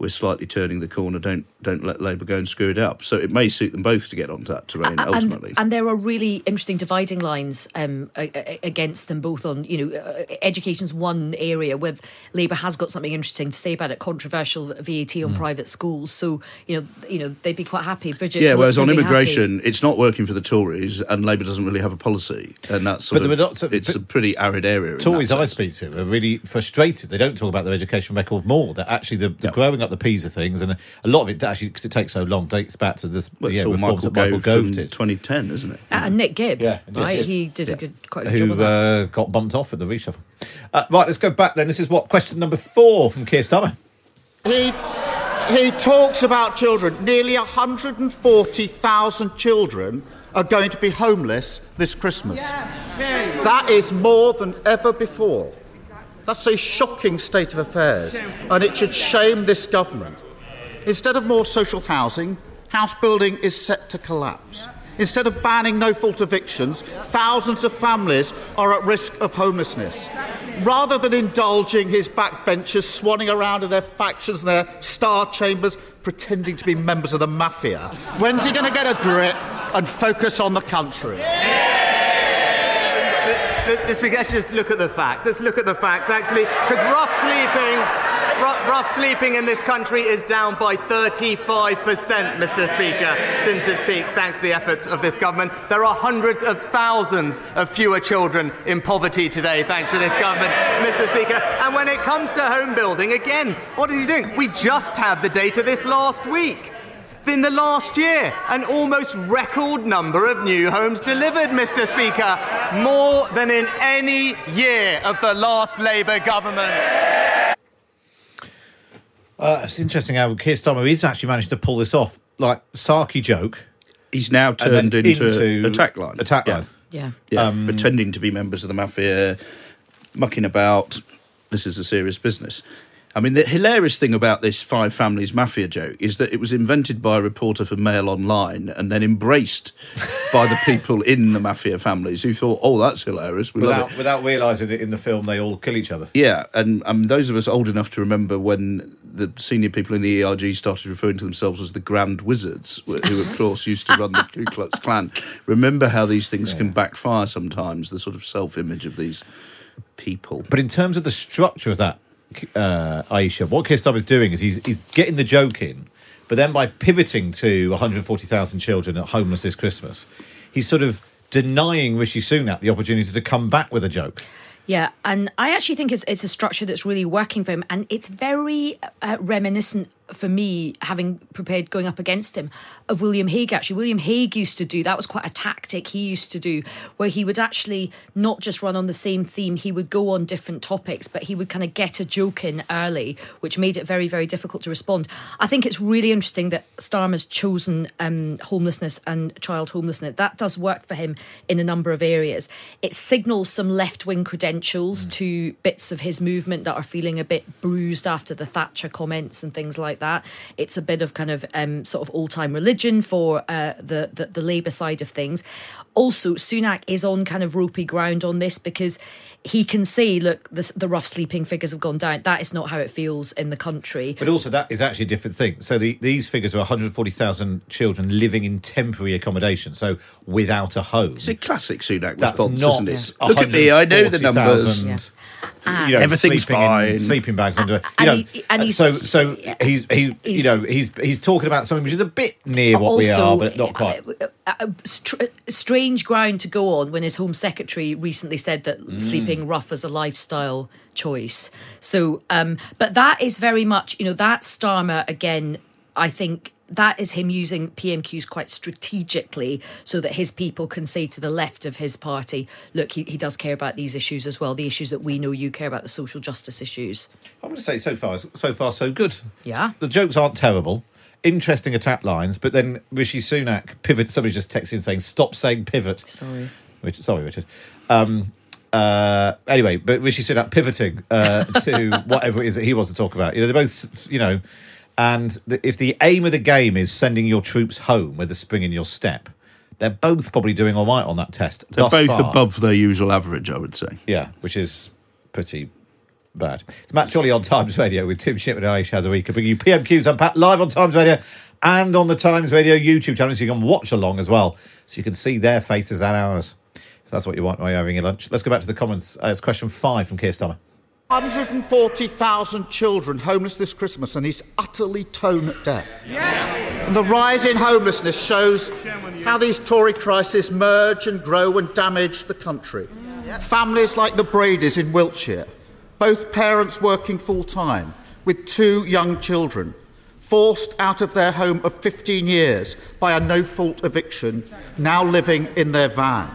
we're slightly turning the corner. Don't don't let Labour go and screw it up. So it may suit them both to get onto that terrain and, ultimately. and there are really interesting dividing lines um, a- a- against them both on you know uh, education's one area where Labour has got something interesting to say about it controversial VAT on Mm. private schools so you know you know they'd be quite happy Bridget yeah, whereas on would be happy. immigration, it's not working for the Tories, and Labour doesn't really have a policy, and that's sort But there of lots of- it's a pretty arid area. Tories I speak to are really frustrated. They don't talk about their education record more. That actually the, the growing up the PISA things, and a lot of it actually because it takes so long dates back to this Well, yeah, all reforms Michael that Michael Gove Gove from did. 2010, isn't it? Uh, and Nick Gibb Yeah, right yes. he did a good quite a good job Who uh, got bumped off at the reshuffle? Uh, right, let's go back then. This is what question number four from Keir Starmer. He, he talks about children. Nearly 140,000 children are going to be homeless this Christmas. That is more than ever before. That's a shocking state of affairs, and it should shame this government. Instead of more social housing, house building is set to collapse. Instead of banning no fault evictions, thousands of families are at risk of homelessness. Rather than indulging his backbenchers swanning around in their factions and their star chambers, pretending to be members of the mafia, when's he going to get a grip and focus on the country? Mr. Speaker, let's just look at the facts. Let's look at the facts, actually, because rough sleeping, rough, sleeping in this country is down by 35%, Mr. Speaker, since this peak, thanks to the efforts of this government. There are hundreds of thousands of fewer children in poverty today, thanks to this government, Mr. Speaker. And when it comes to home building, again, what is he doing? We just had the data this last week. In the last year, an almost record number of new homes delivered, Mr. Speaker, more than in any year of the last Labour government. Uh, it's interesting how Keir Starmer he's actually managed to pull this off. Like Saki joke. He's now turned into, attack line. Attack Yeah. line. Yeah. Yeah, Um, pretending to be members of the mafia, mucking about. This is a serious business. I mean, the hilarious thing about this Five Families Mafia joke is that it was invented by a reporter for Mail Online and then embraced by the people in the mafia families who thought, oh, that's hilarious. We. Without, without realising it in the film, they all kill each other. Yeah, and um, those of us old enough to remember when the senior people in the ERG started referring to themselves as the Grand Wizards, who of course used to run the Ku Klux Klan, remember how these things can backfire sometimes. The sort of self-image of these people. But in terms of the structure of that, uh, Ayesha, what Keir is doing is he's, he's getting the joke in, but then by pivoting to 140,000 children at homeless this Christmas, he's sort of denying Rishi Sunak the opportunity to come back with a joke. Yeah, and I actually think it's it's a structure that's really working for him, and it's very uh, reminiscent for me, having prepared going up against him, of William Hague. Actually, William Hague used to do that was quite a tactic he used to do, where he would actually not just run on the same theme, he would go on different topics, but he would kind of get a joke in early, which made it very very difficult to respond. I think it's really interesting that Starmer's chosen um, homelessness and child homelessness. That does work for him in a number of areas. It signals some left wing credentials to bits of his movement that are feeling a bit bruised after the Thatcher comments and things like that. It's a bit of kind of um, sort of all time religion for uh, the, the the Labour side of things. Also, Sunak is on kind of ropey ground on this because he can say, look, the, the rough sleeping figures have gone down. That is not how it feels in the country. But also, that is actually a different thing. So the, these figures are 140,000 children living in temporary accommodation, so without a home. It's a classic Sunak That's response, not isn't it? Look at me, I know the numbers. 140,000, Yeah. You know, Everything's sleeping in fine. sleeping bags under. You And know, he- and he's- so so he's he you know he's he's talking about something which is a bit near what we are, but not quite. uh, str- strange ground to go on when his Home Secretary recently said that Mm. sleeping rough is a lifestyle choice. So, um, but that is very much, you know, that Starmer again. I think that is him using PMQs quite strategically so that his people can say to the left of his party, look, he, he does care about these issues as well, the issues that we know you care about, the social justice issues. I'm going to say so far so far so good. Yeah. The jokes aren't terrible. Interesting attack lines, but then Rishi Sunak pivot. Somebody just texted in saying, "Stop saying pivot." Sorry. Richard, sorry, Richard. Um, uh, anyway, but Rishi Sunak pivoting uh, to whatever it is that he wants to talk about. You know, they're both, you know, and the, if the aim of the game is sending your troops home with a spring in your step, they're both probably doing all right on that test. They're both far. above their usual average, I would say. Yeah, which is pretty bad. It's Matt Chorley on Times Radio with Tim Shipman and Aish Hazarika, bringing you PMQs Unpacked live on Times Radio and on the Times Radio YouTube channel, so you can watch along as well, so you can see their faces and ours. If that's what you want while you're having your lunch. Let's go back to the comments. Uh, it's question five from Keir Starmer. 140,000 children homeless this Christmas, and he's utterly tone deaf. And the rise in homelessness shows how these Tory crises merge and grow and damage the country. Families like the Bradys in Wiltshire, both parents working full time with two young children, forced out of their home of 15 years by a no fault eviction, now living in their van.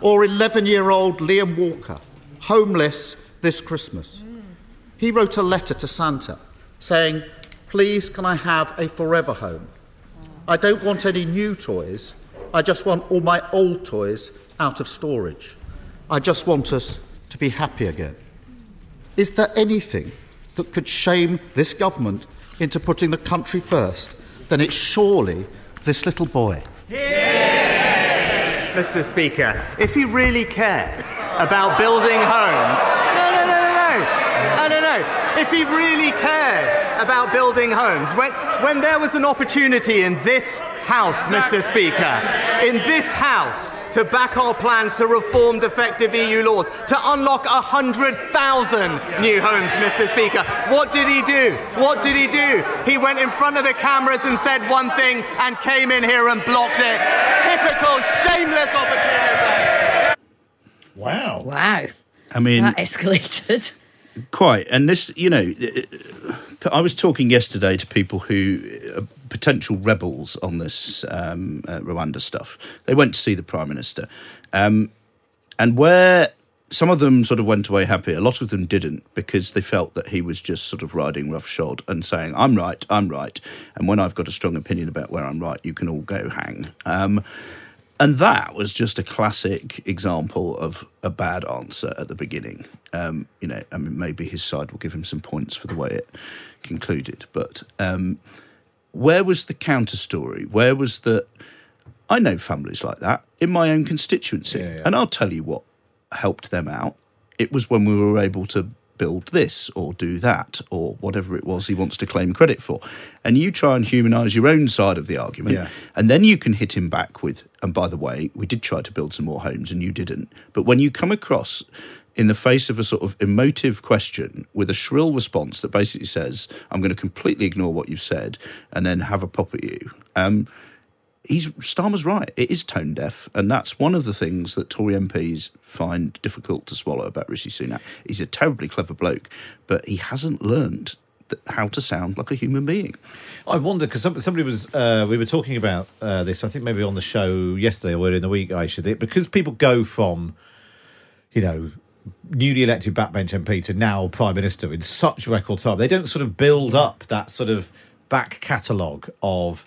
Or 11 year old Liam Walker, homeless this Christmas. He wrote a letter to Santa saying, Please, can I have a forever home? I don't want any new toys. I just want all my old toys out of storage. I just want us to be happy again. Is there anything that could shame this government into putting the country first? Then it's surely this little boy. Mr. Speaker, if he really cared about building homes. No, no, no. If he really cared about building homes, when, when there was an opportunity in this House, Mr. Speaker, in this House to back our plans to reform defective EU laws, to unlock 100,000 new homes, Mr. Speaker. What did he do? What did he do? He went in front of the cameras and said one thing and came in here and blocked it. Typical shameless opportunism. Wow. Wow. I mean, that escalated. Quite. And this, you know, I was talking yesterday to people who are potential rebels on this um, uh, Rwanda stuff. They went to see the Prime Minister. Um, and where some of them sort of went away happy, a lot of them didn't because they felt that he was just sort of riding roughshod and saying, I'm right, I'm right. And when I've got a strong opinion about where I'm right, you can all go hang. Um, and that was just a classic example of a bad answer at the beginning. Um, you know, I mean, maybe his side will give him some points for the way it concluded. But um, where was the counter story? Where was the. I know families like that in my own constituency. Yeah, yeah. And I'll tell you what helped them out. It was when we were able to build this or do that or whatever it was he wants to claim credit for. And you try and humanise your own side of the argument. Yeah. And then you can hit him back with, and by the way, we did try to build some more homes and you didn't. But when you come across in the face of a sort of emotive question with a shrill response that basically says, I'm going to completely ignore what you've said and then have a pop at you. Um, he's Starmer's right. It is tone deaf, and that's one of the things that Tory MPs find difficult to swallow about Rishi Sunak. He's a terribly clever bloke, but he hasn't learned how to sound like a human being. I wonder because somebody was uh, we were talking about uh, this. I think maybe on the show yesterday or in the week, Ayesha, that because people go from, you know, newly elected backbench MP to now prime minister in such record time. They don't sort of build up that sort of back catalogue of.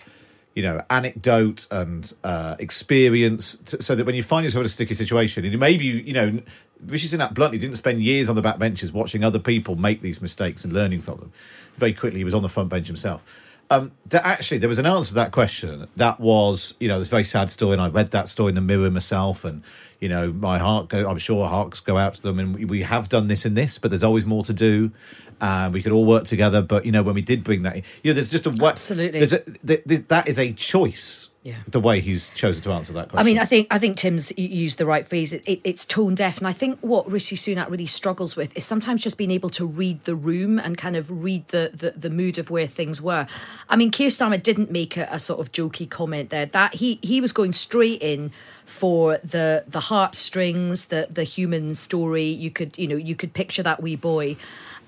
You know, anecdote and uh, experience, t- so that when you find yourself in a sticky situation, and maybe you, you know, Rishi Sunak bluntly didn't spend years on the back benches watching other people make these mistakes and learning from them. Very quickly, he was on the front bench himself. Um, that actually, there was an answer to that question. That was, you know, this very sad story, and I read that story in the Mirror myself, and you know, my heart go. I'm sure hearts go out to them, and we, we have done this and this, but there's always more to do, and we could all work together. But you know, when we did bring that, in, you know, there's just a wa- Absolutely. There's a, th- th- that is a choice. Yeah. The way he's chosen to answer that question. I mean, I think I think Tim's used the right phrase. It, it, it's tone deaf, and I think what Rishi Sunak really struggles with is sometimes just being able to read the room and kind of read the the, the mood of where things were. I mean, Keir Starmer didn't make a, a sort of jokey comment there. That he he was going straight in for the the heartstrings, the the human story. You could you know you could picture that wee boy.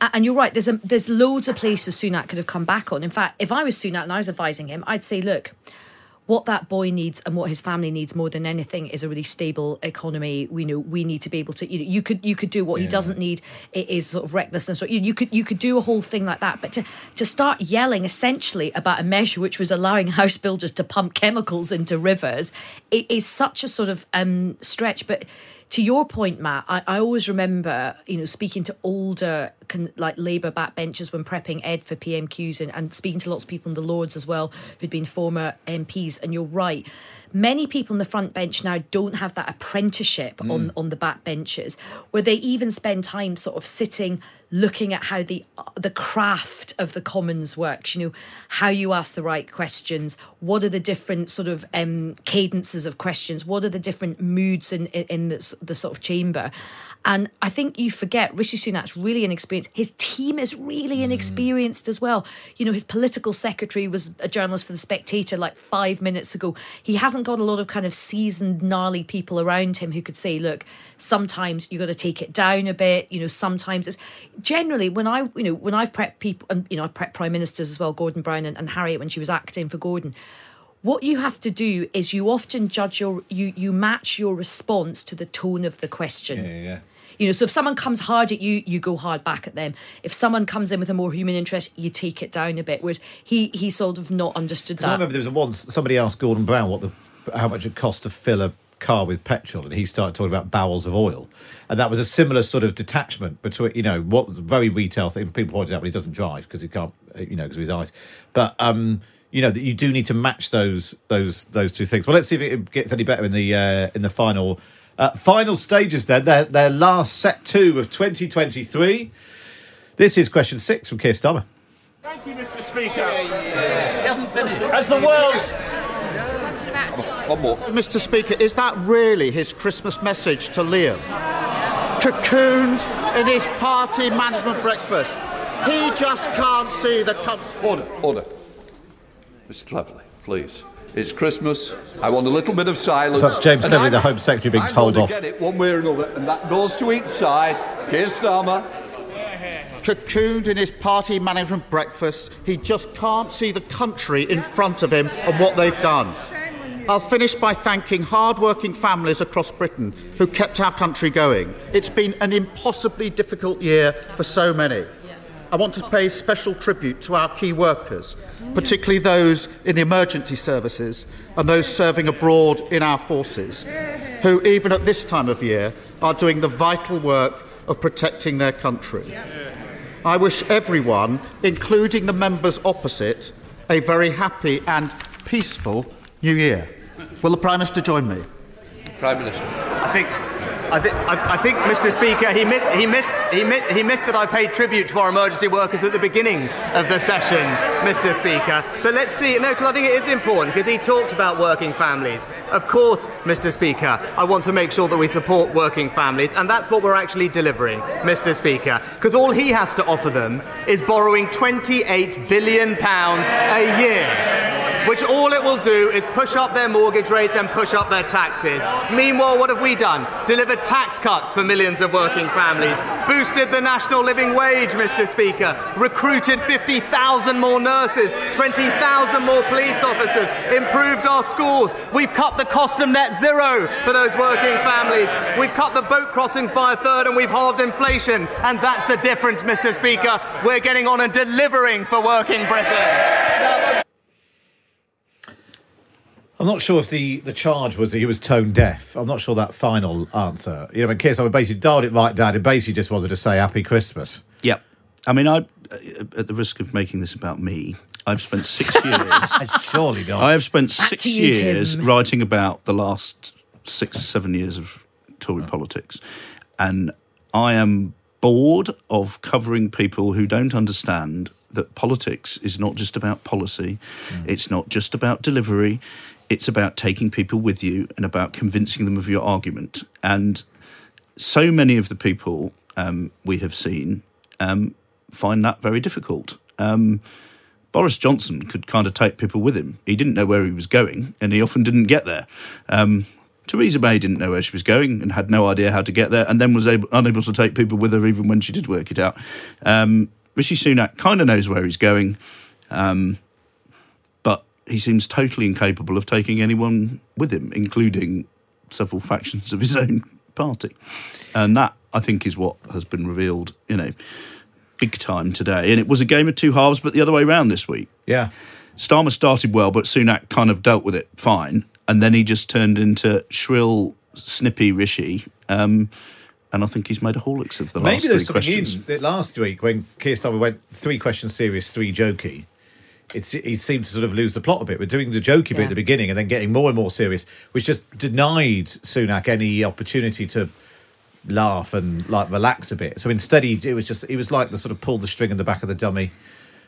And you're right. There's a, there's loads of places Sunak could have come back on. In fact, if I was Sunak and I was advising him, I'd say, look, what that boy needs and what his family needs more than anything is a really stable economy. We know we need to be able to. You know, you could you could do what he doesn't need. It is sort of recklessness. Or you, you could you could do a whole thing like that. But to to start yelling essentially about a measure which was allowing house builders to pump chemicals into rivers, it is such a sort of um, stretch. But to your point, Matt, I, I always remember, you know, speaking to older con, like Labour backbenchers when prepping Ed for PMQs and, and speaking to lots of people in the Lords as well who'd been former MPs. And you're right, many people in the front bench now don't have that apprenticeship mm. on on the back benches, where they even spend time sort of sitting looking at how the the craft of the commons works you know how you ask the right questions. What are the different sort of um cadences of questions? What are the different moods in in, in the, the sort of chamber and I think you forget Rishi Sunak's really inexperienced. His team is really mm. inexperienced as well. You know, his political secretary was a journalist for The Spectator like five minutes ago. He hasn't got a lot of kind of seasoned, gnarly people around him who could say, look, sometimes you've got to take it down a bit. You know, sometimes it's generally when I, you know, when I've prepped people, and, you know, I've prepped prime ministers as well, Gordon Brown and, and Harriet when she was acting for Gordon what you have to do is you often judge your you you match your response to the tone of the question Yeah, yeah. you know so if someone comes hard at you you go hard back at them if someone comes in with a more human interest you take it down a bit whereas he he sort of not understood Because I remember there was once somebody asked Gordon Brown what the how much it cost to fill a car with petrol, and he started talking about barrels of oil, and that was a similar sort of detachment between you know what was a very retail thing. People pointed out, but he doesn't drive because he can't, you know, because of his eyes. But um, you know that you do need to match those those those two things. Well, let's see if it gets any better in the uh, in the final uh, final stages. Then their their last set two of 2023. This is question six from Keir Starmer. Thank you, Mr. Speaker. He hasn't finished. As the world's One more. Mr. Speaker, is that really his Christmas message to Liam? Cocooned in his party management breakfast. He just can't see the country. Order, order. Mr. Cleverly, please. It's Christmas. I want a little bit of silence. So that's James And Cleverly, I'm- the Home Secretary, being I'm told going off. to get it one way or another, and that goes to each side. Keir Starmer. Cocooned in his party management breakfast. He just can't see the country in front of him and what they've done. I'll finish by thanking hard-working families across Britain who kept our country going. It's been an impossibly difficult year for so many. I want to pay special tribute to our key workers, particularly those in the emergency services and those serving abroad in our forces, who, even at this time of year, are doing the vital work of protecting their country. I wish everyone, including the members opposite, a very happy and peaceful New Year. Will the Prime Minister join me? Prime Minister. I think. I think, I, I think, Mr. Speaker, he, mi- he, missed, he, mi- he missed that I paid tribute to our emergency workers at the beginning of the session, Mr. Speaker. But let's see, no, because I think it is important, because he talked about working families. Of course, Mr. Speaker, I want to make sure that we support working families, and that's what we're actually delivering, Mr. Speaker. Because all he has to offer them is borrowing £28 billion a year which all it will do is push up their mortgage rates and push up their taxes. Meanwhile, what have we done? Delivered tax cuts for millions of working families, boosted the national living wage, Mr. Speaker, recruited 50,000 more nurses, 20,000 more police officers, improved our schools. We've cut the cost of net zero for those working families. We've cut the boat crossings by a third and we've halved inflation. And that's the difference, Mr. Speaker. We're getting on and delivering for working Britain. I'm not sure if the, the charge was that he was tone deaf. I'm not sure that final answer. You know, when Keir Starmer basically dialed it right down, he basically just wanted to say Happy Christmas. Yep. I mean, I, uh, at the risk of making this about me, I've spent six years. I surely not. I have spent six you, years Tim. writing about the last six, seven years of Tory oh. politics. And I am bored of covering people who don't understand that politics is not just about policy, hmm. it's not just about delivery, it's about taking people with you and about convincing them of your argument. And so many of the people um, we have seen um, find that very difficult. Um, Boris Johnson could kind of take people with him. He didn't know where he was going, and he often didn't get there. Um, Theresa May didn't know where she was going and had no idea how to get there, and then was able, unable to take people with her even when she did work it out. Um, Rishi Sunak kind of knows where he's going, um, he seems totally incapable of taking anyone with him, including several factions of his own party. And that, I think, is what has been revealed, you know, big time today. And it was a game of two halves, but the other way around this week. Yeah. Starmer started well, but Sunak kind of dealt with it fine. And then he just turned into shrill, snippy Rishi. Um, and I think he's made a horlicks of the last Maybe there's three something questions. in that last week when Keir Starmer went three questions serious, three jokey. It's, he seemed to sort of lose the plot a bit. We're doing the jokey bit Yeah. at the beginning and then getting more and more serious, which just denied Sunak any opportunity to laugh and like relax a bit. So instead, he it was just it was like the sort of pull the string in the back of the dummy.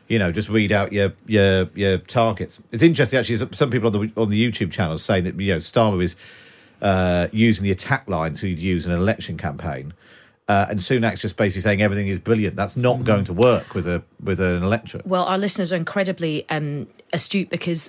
You know, just read out your your your targets. It's interesting actually. some- people on the on the YouTube channel saying that you know Starmer is uh, using the attack lines he'd use in an election campaign. Uh, and Sunak's just basically saying everything is brilliant. That's not going to work with a with an electorate. Well, our listeners are incredibly um, astute because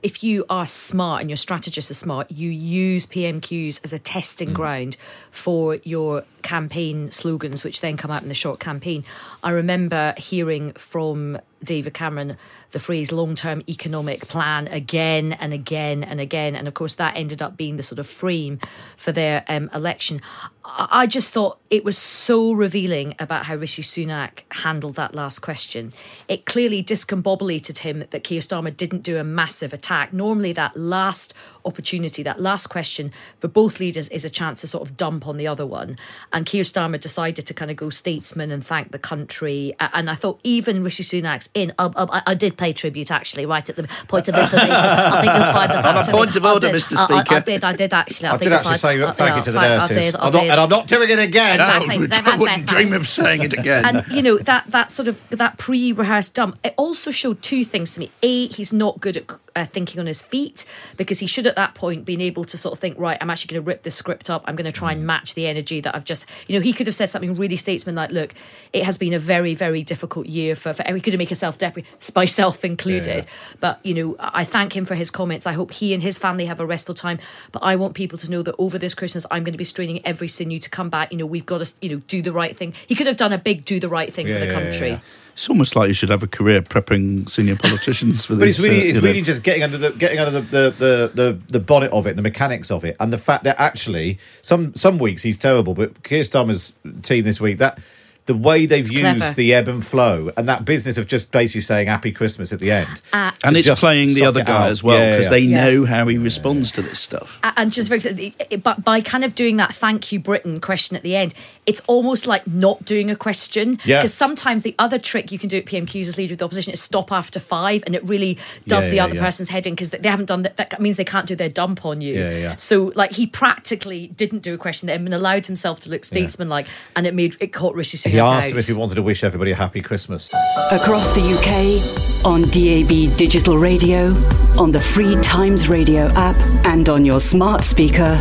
if you are smart and your strategists are smart, you use PMQs as a testing ground for your campaign slogans, which then come out in the short campaign. I remember hearing from David Cameron the phrase long term economic plan again and again and again. And of course, that ended up being the sort of frame for their um, election. I I just thought it was so revealing about how Rishi Sunak handled that last question. It clearly discombobulated him that Keir Starmer didn't do a massive attack. Normally, that last opportunity, that last question for both leaders is a chance to sort of dump on the other one. And Keir Starmer decided to kind of go statesman and thank the country. And I thought even Rishi Sunak's in, uh, uh, I, I did pay tribute actually, right at the point of information. I think you'll find the On a point of order, did. Mr. I- I- I, did, I did actually. I, I think did you'll actually find- say uh, thank yeah, you to the thank- I nurses. Did, I I'm not, did. and I'm not doing it again. Exactly. No, They've I wouldn't their dream of saying it again. and you know that that sort of that pre-rehearsed dump it also showed two things to me a he's not good at uh, thinking on his feet because he should at that point been able to sort of think right i'm actually going to rip this script up. I'm going to try Mm. and match the energy that i've just you know he could have said something really statesman like look it has been a very very difficult year for, for he could have made a self-deprecate myself included. But you know i thank him for his comments. I hope he and his family have a restful time. But i want people to know that over this christmas i'm going to be straining every sinew to come back. You know we've got to you know do the right thing. He could have done a big do the right thing for the country It's almost like you should have a career prepping senior politicians for But it's really, uh, it's know. really just getting under the getting under the the, the the the bonnet of it, the mechanics of it, and the fact that actually some some weeks he's terrible, but Keir Starmer's team this week that. The way they've used clever. the ebb and flow and that business of just basically saying "Happy Christmas" at the end, Uh, and it's playing the other guy out. as well Yeah, because yeah. they Yeah. know how he responds to this stuff. A- and just very quickly, it- it- but by kind of doing that thank you britain question at the end it's almost like not doing a question Yeah. because sometimes the other trick you can do at pmqs as leader of the opposition is stop after five and it really does Yeah, the yeah, other yeah. person's head in because they haven't done that that means they can't do their dump on you Yeah, yeah. so like he practically didn't do a question there and allowed himself to look statesman-like and it made it caught rishi Sunak he asked out. him if he wanted to wish everybody a happy Christmas. Across the UK, on DAB Digital Radio, on the free Times Radio app, and on your smart speaker.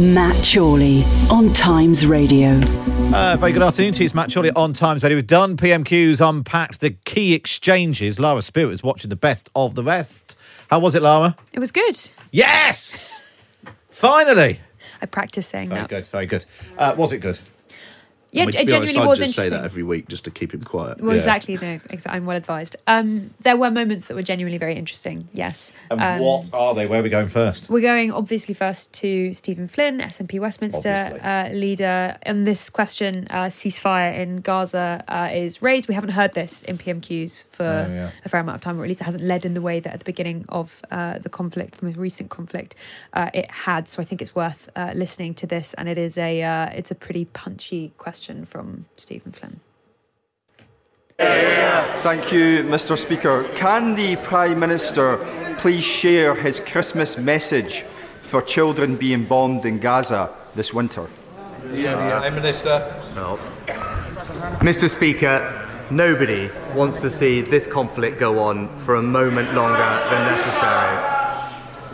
Matt Chorley on Times Radio. Uh, very good afternoon to you. It's Matt Chorley on Times Radio. We've done PMQs, unpacked the key exchanges. Lara Spirit is watching the best of the rest. How was it, Lara? It was good. Yes! Finally! I practiced saying Very that. Very good, very good. Uh, was it good? Yeah, I mean, to it be honest, genuinely I'd was just say that every week just to keep him quiet. Well, exactly. No, exa- I'm well advised. Um, there were moments that were genuinely very interesting. Yes. And Um, what are they? Where are we going first? We're going obviously first to Stephen Flynn, SNP Westminster Obviously. uh, leader. On this question, uh, ceasefire in Gaza uh, is raised. We haven't heard this in PMQs for Oh, yeah. a fair amount of time, or at least it hasn't led in the way that at the beginning of uh, the conflict, from the most recent conflict, uh, it had. So I think it's worth uh, listening to this, and it is a uh, it's a pretty punchy question from Stephen Flynn. Thank you, Mr. Speaker. Can the Prime Minister please share his Christmas message for children being bombed in Gaza this winter? Prime Minister. No. Mr. Speaker, nobody wants to see this conflict go on for a moment longer than necessary.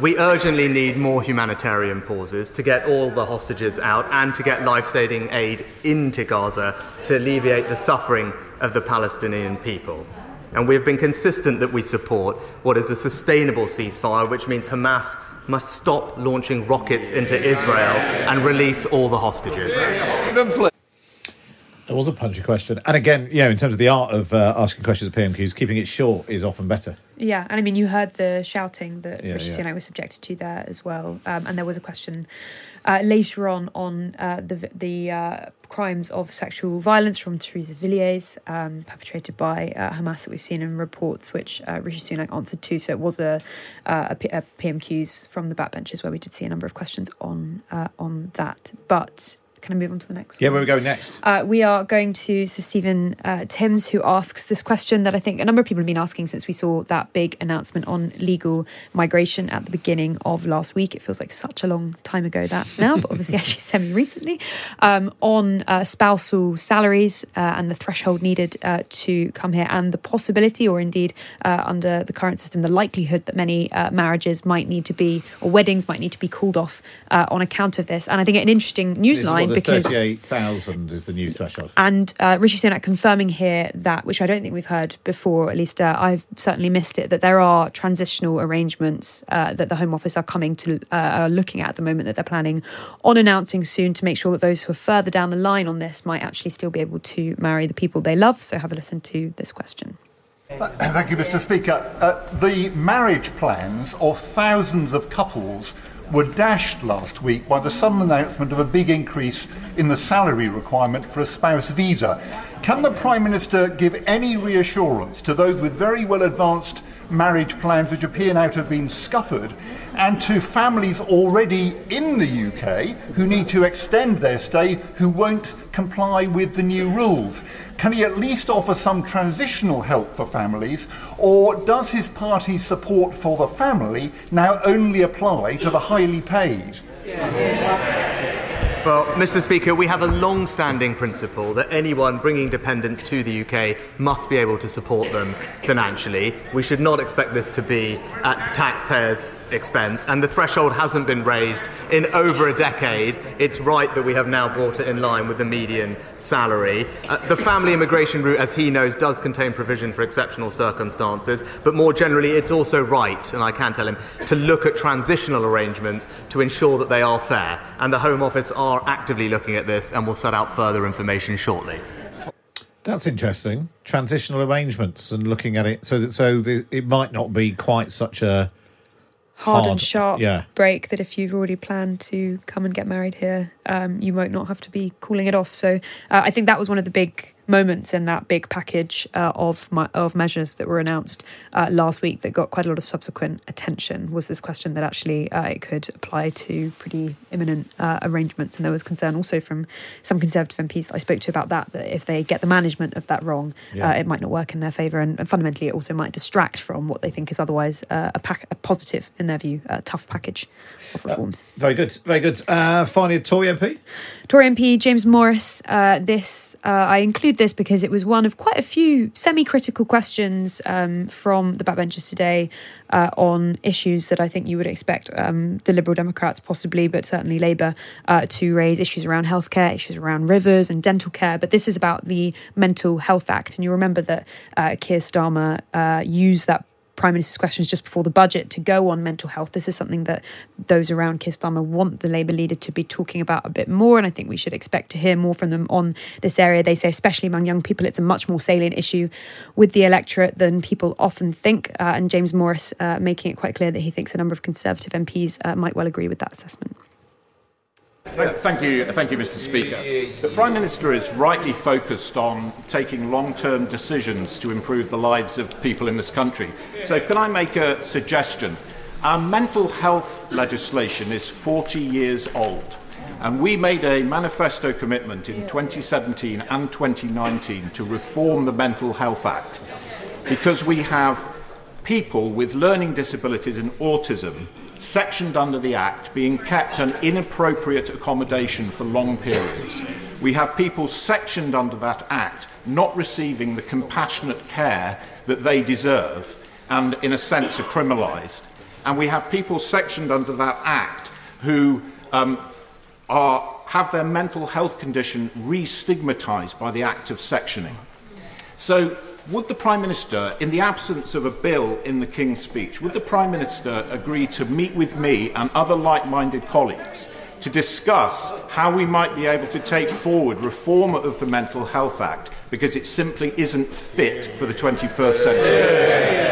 We urgently need more humanitarian pauses to get all the hostages out and to get life saving aid into Gaza to alleviate the suffering of the Palestinian people. And we have been consistent that we support what is a sustainable ceasefire, which means Hamas must stop launching rockets into Israel and release all the hostages. It was a punchy question. And again, you know, in terms of the art of uh, asking questions at PMQs, keeping it short is often better. Yeah, and I mean, you heard the shouting that Yeah, Rishi yeah. Was subjected to there as well. Um, and there was a question uh, later on on uh, the the uh, crimes of sexual violence from Theresa Villiers, um, perpetrated by uh, Hamas that we've seen in reports, which uh, Rishi Sunak answered to. So it was a, uh, a, P- a PMQs from the backbenches where we did see a number of questions on uh, on that. But can I move on to the next? Yeah, where are we going next? Uh, we are going to Sir Stephen uh, Timms, who asks this question that I think a number of people have been asking since we saw that big announcement on legal migration at the beginning of last week. It feels like such a long time ago that now, but obviously actually semi recently, um, on uh, spousal salaries uh, and the threshold needed uh, to come here, and the possibility, or indeed uh, under the current system, the likelihood that many uh, marriages might need to be, or weddings might need to be called off uh, on account of this. And I think an interesting news This line what, the because. 38,000 is the new threshold. And uh, Rishi Sunak confirming here that, which I don't think we've heard before, at least uh, I've certainly missed it, that there are transitional arrangements uh, that the Home Office are coming to, uh, are looking at at the moment that they're planning on announcing soon to make sure that those who are further down the line on this might actually still be able to marry the people they love. So have a listen to this question. Thank you, Mr. Speaker. Uh, the marriage plans of thousands of couples were dashed last week by the sudden announcement of a big increase in the salary requirement for a spouse visa. Can the Prime Minister give any reassurance to those with very well advanced marriage plans which appear now to have been scuppered and to families already in the UK who need to extend their stay who won't comply with the new rules? Can he at least offer some transitional help for families, or does his party's support for the family now only apply to the highly paid? Well, Mr. Speaker, we have a long standing principle that anyone bringing dependents to the UK must be able to support them financially. We should not expect this to be at the taxpayers' expense, and the threshold hasn't been raised in over a decade. It's right that we have now brought it in line with the median salary. Uh, the family immigration route, as he knows, does contain provision for exceptional circumstances, but more generally, it's also right, and I can tell him, to look at transitional arrangements to ensure that they are fair. And the Home Office are actively looking at this and will set out further information shortly. That's interesting. Transitional arrangements and looking at it so that so it might not be quite such a Hard, and sharp Yeah. break that if you've already planned to come and get married here, um, you might not have to be calling it off. So uh, I think that was one of the big moments in that big package uh, of my, of measures that were announced uh, last week that got quite a lot of subsequent attention. Was this question that actually uh, it could apply to pretty imminent uh, arrangements, and there was concern also from some Conservative MPs that I spoke to about that that if they get the management of that wrong, Yeah. uh, it might not work in their favour, and, and fundamentally it also might distract from what they think is otherwise uh, a, pack, a positive, in their view, a tough package of reforms. Very good, very good. Uh, finally, a Tory MP. Tory MP James Morris. Uh, this uh, I include this because it was one of quite a few semi-critical questions um, from the backbenchers today uh, on issues that I think you would expect um, the Liberal Democrats, possibly, but certainly Labour, uh, to raise issues around healthcare, issues around rivers and dental care. But this is about the Mental Health Act, and you remember that uh, Keir Starmer uh, used that Prime Minister's questions just before the budget to go on mental health. This is something that those around Keir Starmer want the Labour leader to be talking about a bit more, and I think we should expect to hear more from them on this area. They say, especially among young people, it's a much more salient issue with the electorate than people often think. Uh, and James Morris uh, making it quite clear that he thinks a number of Conservative MPs uh, might well agree with that assessment. Thank, thank you, thank you, Mr. Speaker. The Prime Minister is rightly focused on taking long-term decisions to improve the lives of people in this country. So, can I make a suggestion? Our mental health legislation is 40 years old, and we made a manifesto commitment in 2017 and 2019 to reform the Mental Health Act because we have people with learning disabilities and autism sectioned under the Act, being kept an inappropriate accommodation for long periods. We have people sectioned under that Act not receiving the compassionate care that they deserve and, in a sense, are criminalised. And we have people sectioned under that Act who um, are, have their mental health condition re-stigmatised by the act of sectioning. So would the Prime Minister, in the absence of a bill in the King's speech, would the Prime Minister agree to meet with me and other like-minded colleagues to discuss how we might be able to take forward reform of the Mental Health Act because it simply isn't fit for the 21st century.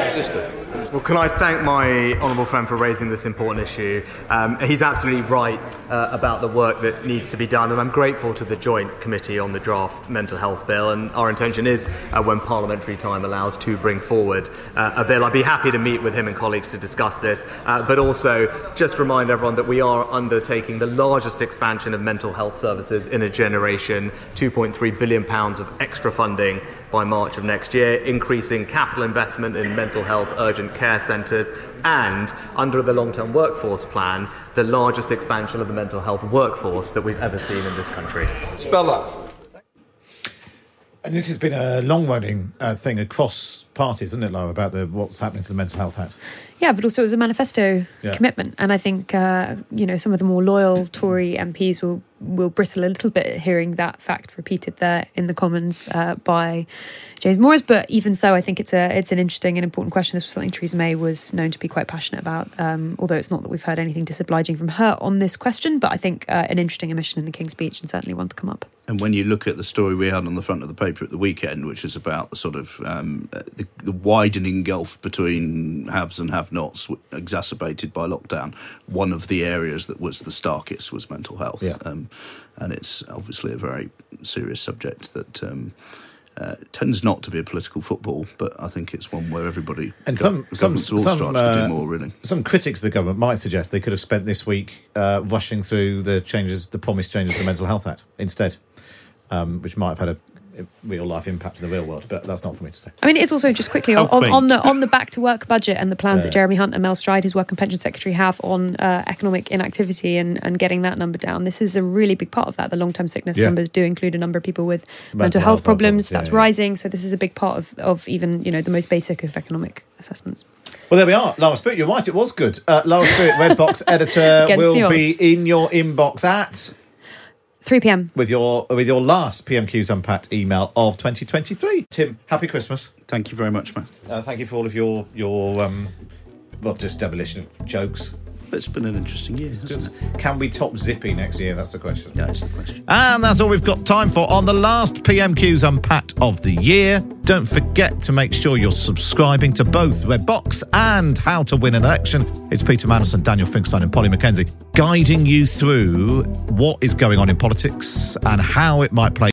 Well, can I thank my honourable friend for raising this important issue? Um, he's absolutely right uh, about the work that needs to be done, and I'm grateful to the Joint Committee on the draft mental health bill. And our intention is, uh, when parliamentary time allows, to bring forward uh, a bill. I'd be happy to meet with him and colleagues to discuss this, uh, but also just remind everyone that we are undertaking the largest expansion of mental health services in a generation, 2.3 billion pounds of extra funding by March of next year, increasing capital investment in mental health urgent care centres, and under the long term workforce plan, the largest expansion of the mental health workforce that we've ever seen in this country. Spell that. And this has been a long running uh, thing across parties, isn't it, Lara, about the, what's happening to the Mental Health Act? Yeah, but also it was a manifesto Yeah. commitment, and I think uh, you know some of the more loyal Tory MPs will will bristle a little bit hearing that fact repeated there in the Commons uh, by James Morris. But even so, I think it's a it's an interesting and important question. This was something Theresa May was known to be quite passionate about. Um, although it's not that we've heard anything disobliging from her on this question, but I think uh, an interesting omission in the King's Speech and certainly one to come up. And when you look at the story we had on the front of the paper at the weekend, which is about the sort of um, uh, the, the widening gulf between haves and have-nots, exacerbated by lockdown, one of the areas that was the starkest was mental health. Yeah. Um, and it's obviously a very serious subject that um, uh, tends not to be a political football, but I think it's one where everybody And some some some, uh, do more. Really, some critics of the government might suggest they could have spent this week uh, rushing through the changes, the promised changes to the Mental Health Act instead, um, which might have had a real life impact in the real world. But that's not for me to say. I mean, it's also just quickly on, on, on the on the back to work budget and the plans Yeah. that Jeremy Hunt and Mel Stride, his work and pension secretary, have on uh, economic inactivity and, and getting that number down. This is a really big part of that. The long term sickness Yeah. numbers do include a number of people with mental, Mental health health problems. problems, yeah, That's yeah. rising. So this is a big part of, of even you know the most basic of economic assessments. Well, there we are. Lara Spirit, you're right. It was good. Uh, Lara Spirit, Redbox editor, Against will be in your inbox at 3 p.m. with your with your last PMQ's Unpacked email of 2023. Tim, happy Christmas. thank you very much, man. Uh, thank you for all of your your um, well, just demolition of jokes. It's been an interesting year, hasn't it? Can we top Zippy next year? That's the question. Yeah, that's the question. And that's all we've got time for on the last PMQ's Unpacked of the year. Don't forget to make sure you're subscribing to both Redbox and How to Win an Election. It's Peter Mandelson, Daniel Finkelstein, and Polly Mackenzie guiding you through what is going on in politics and how it might play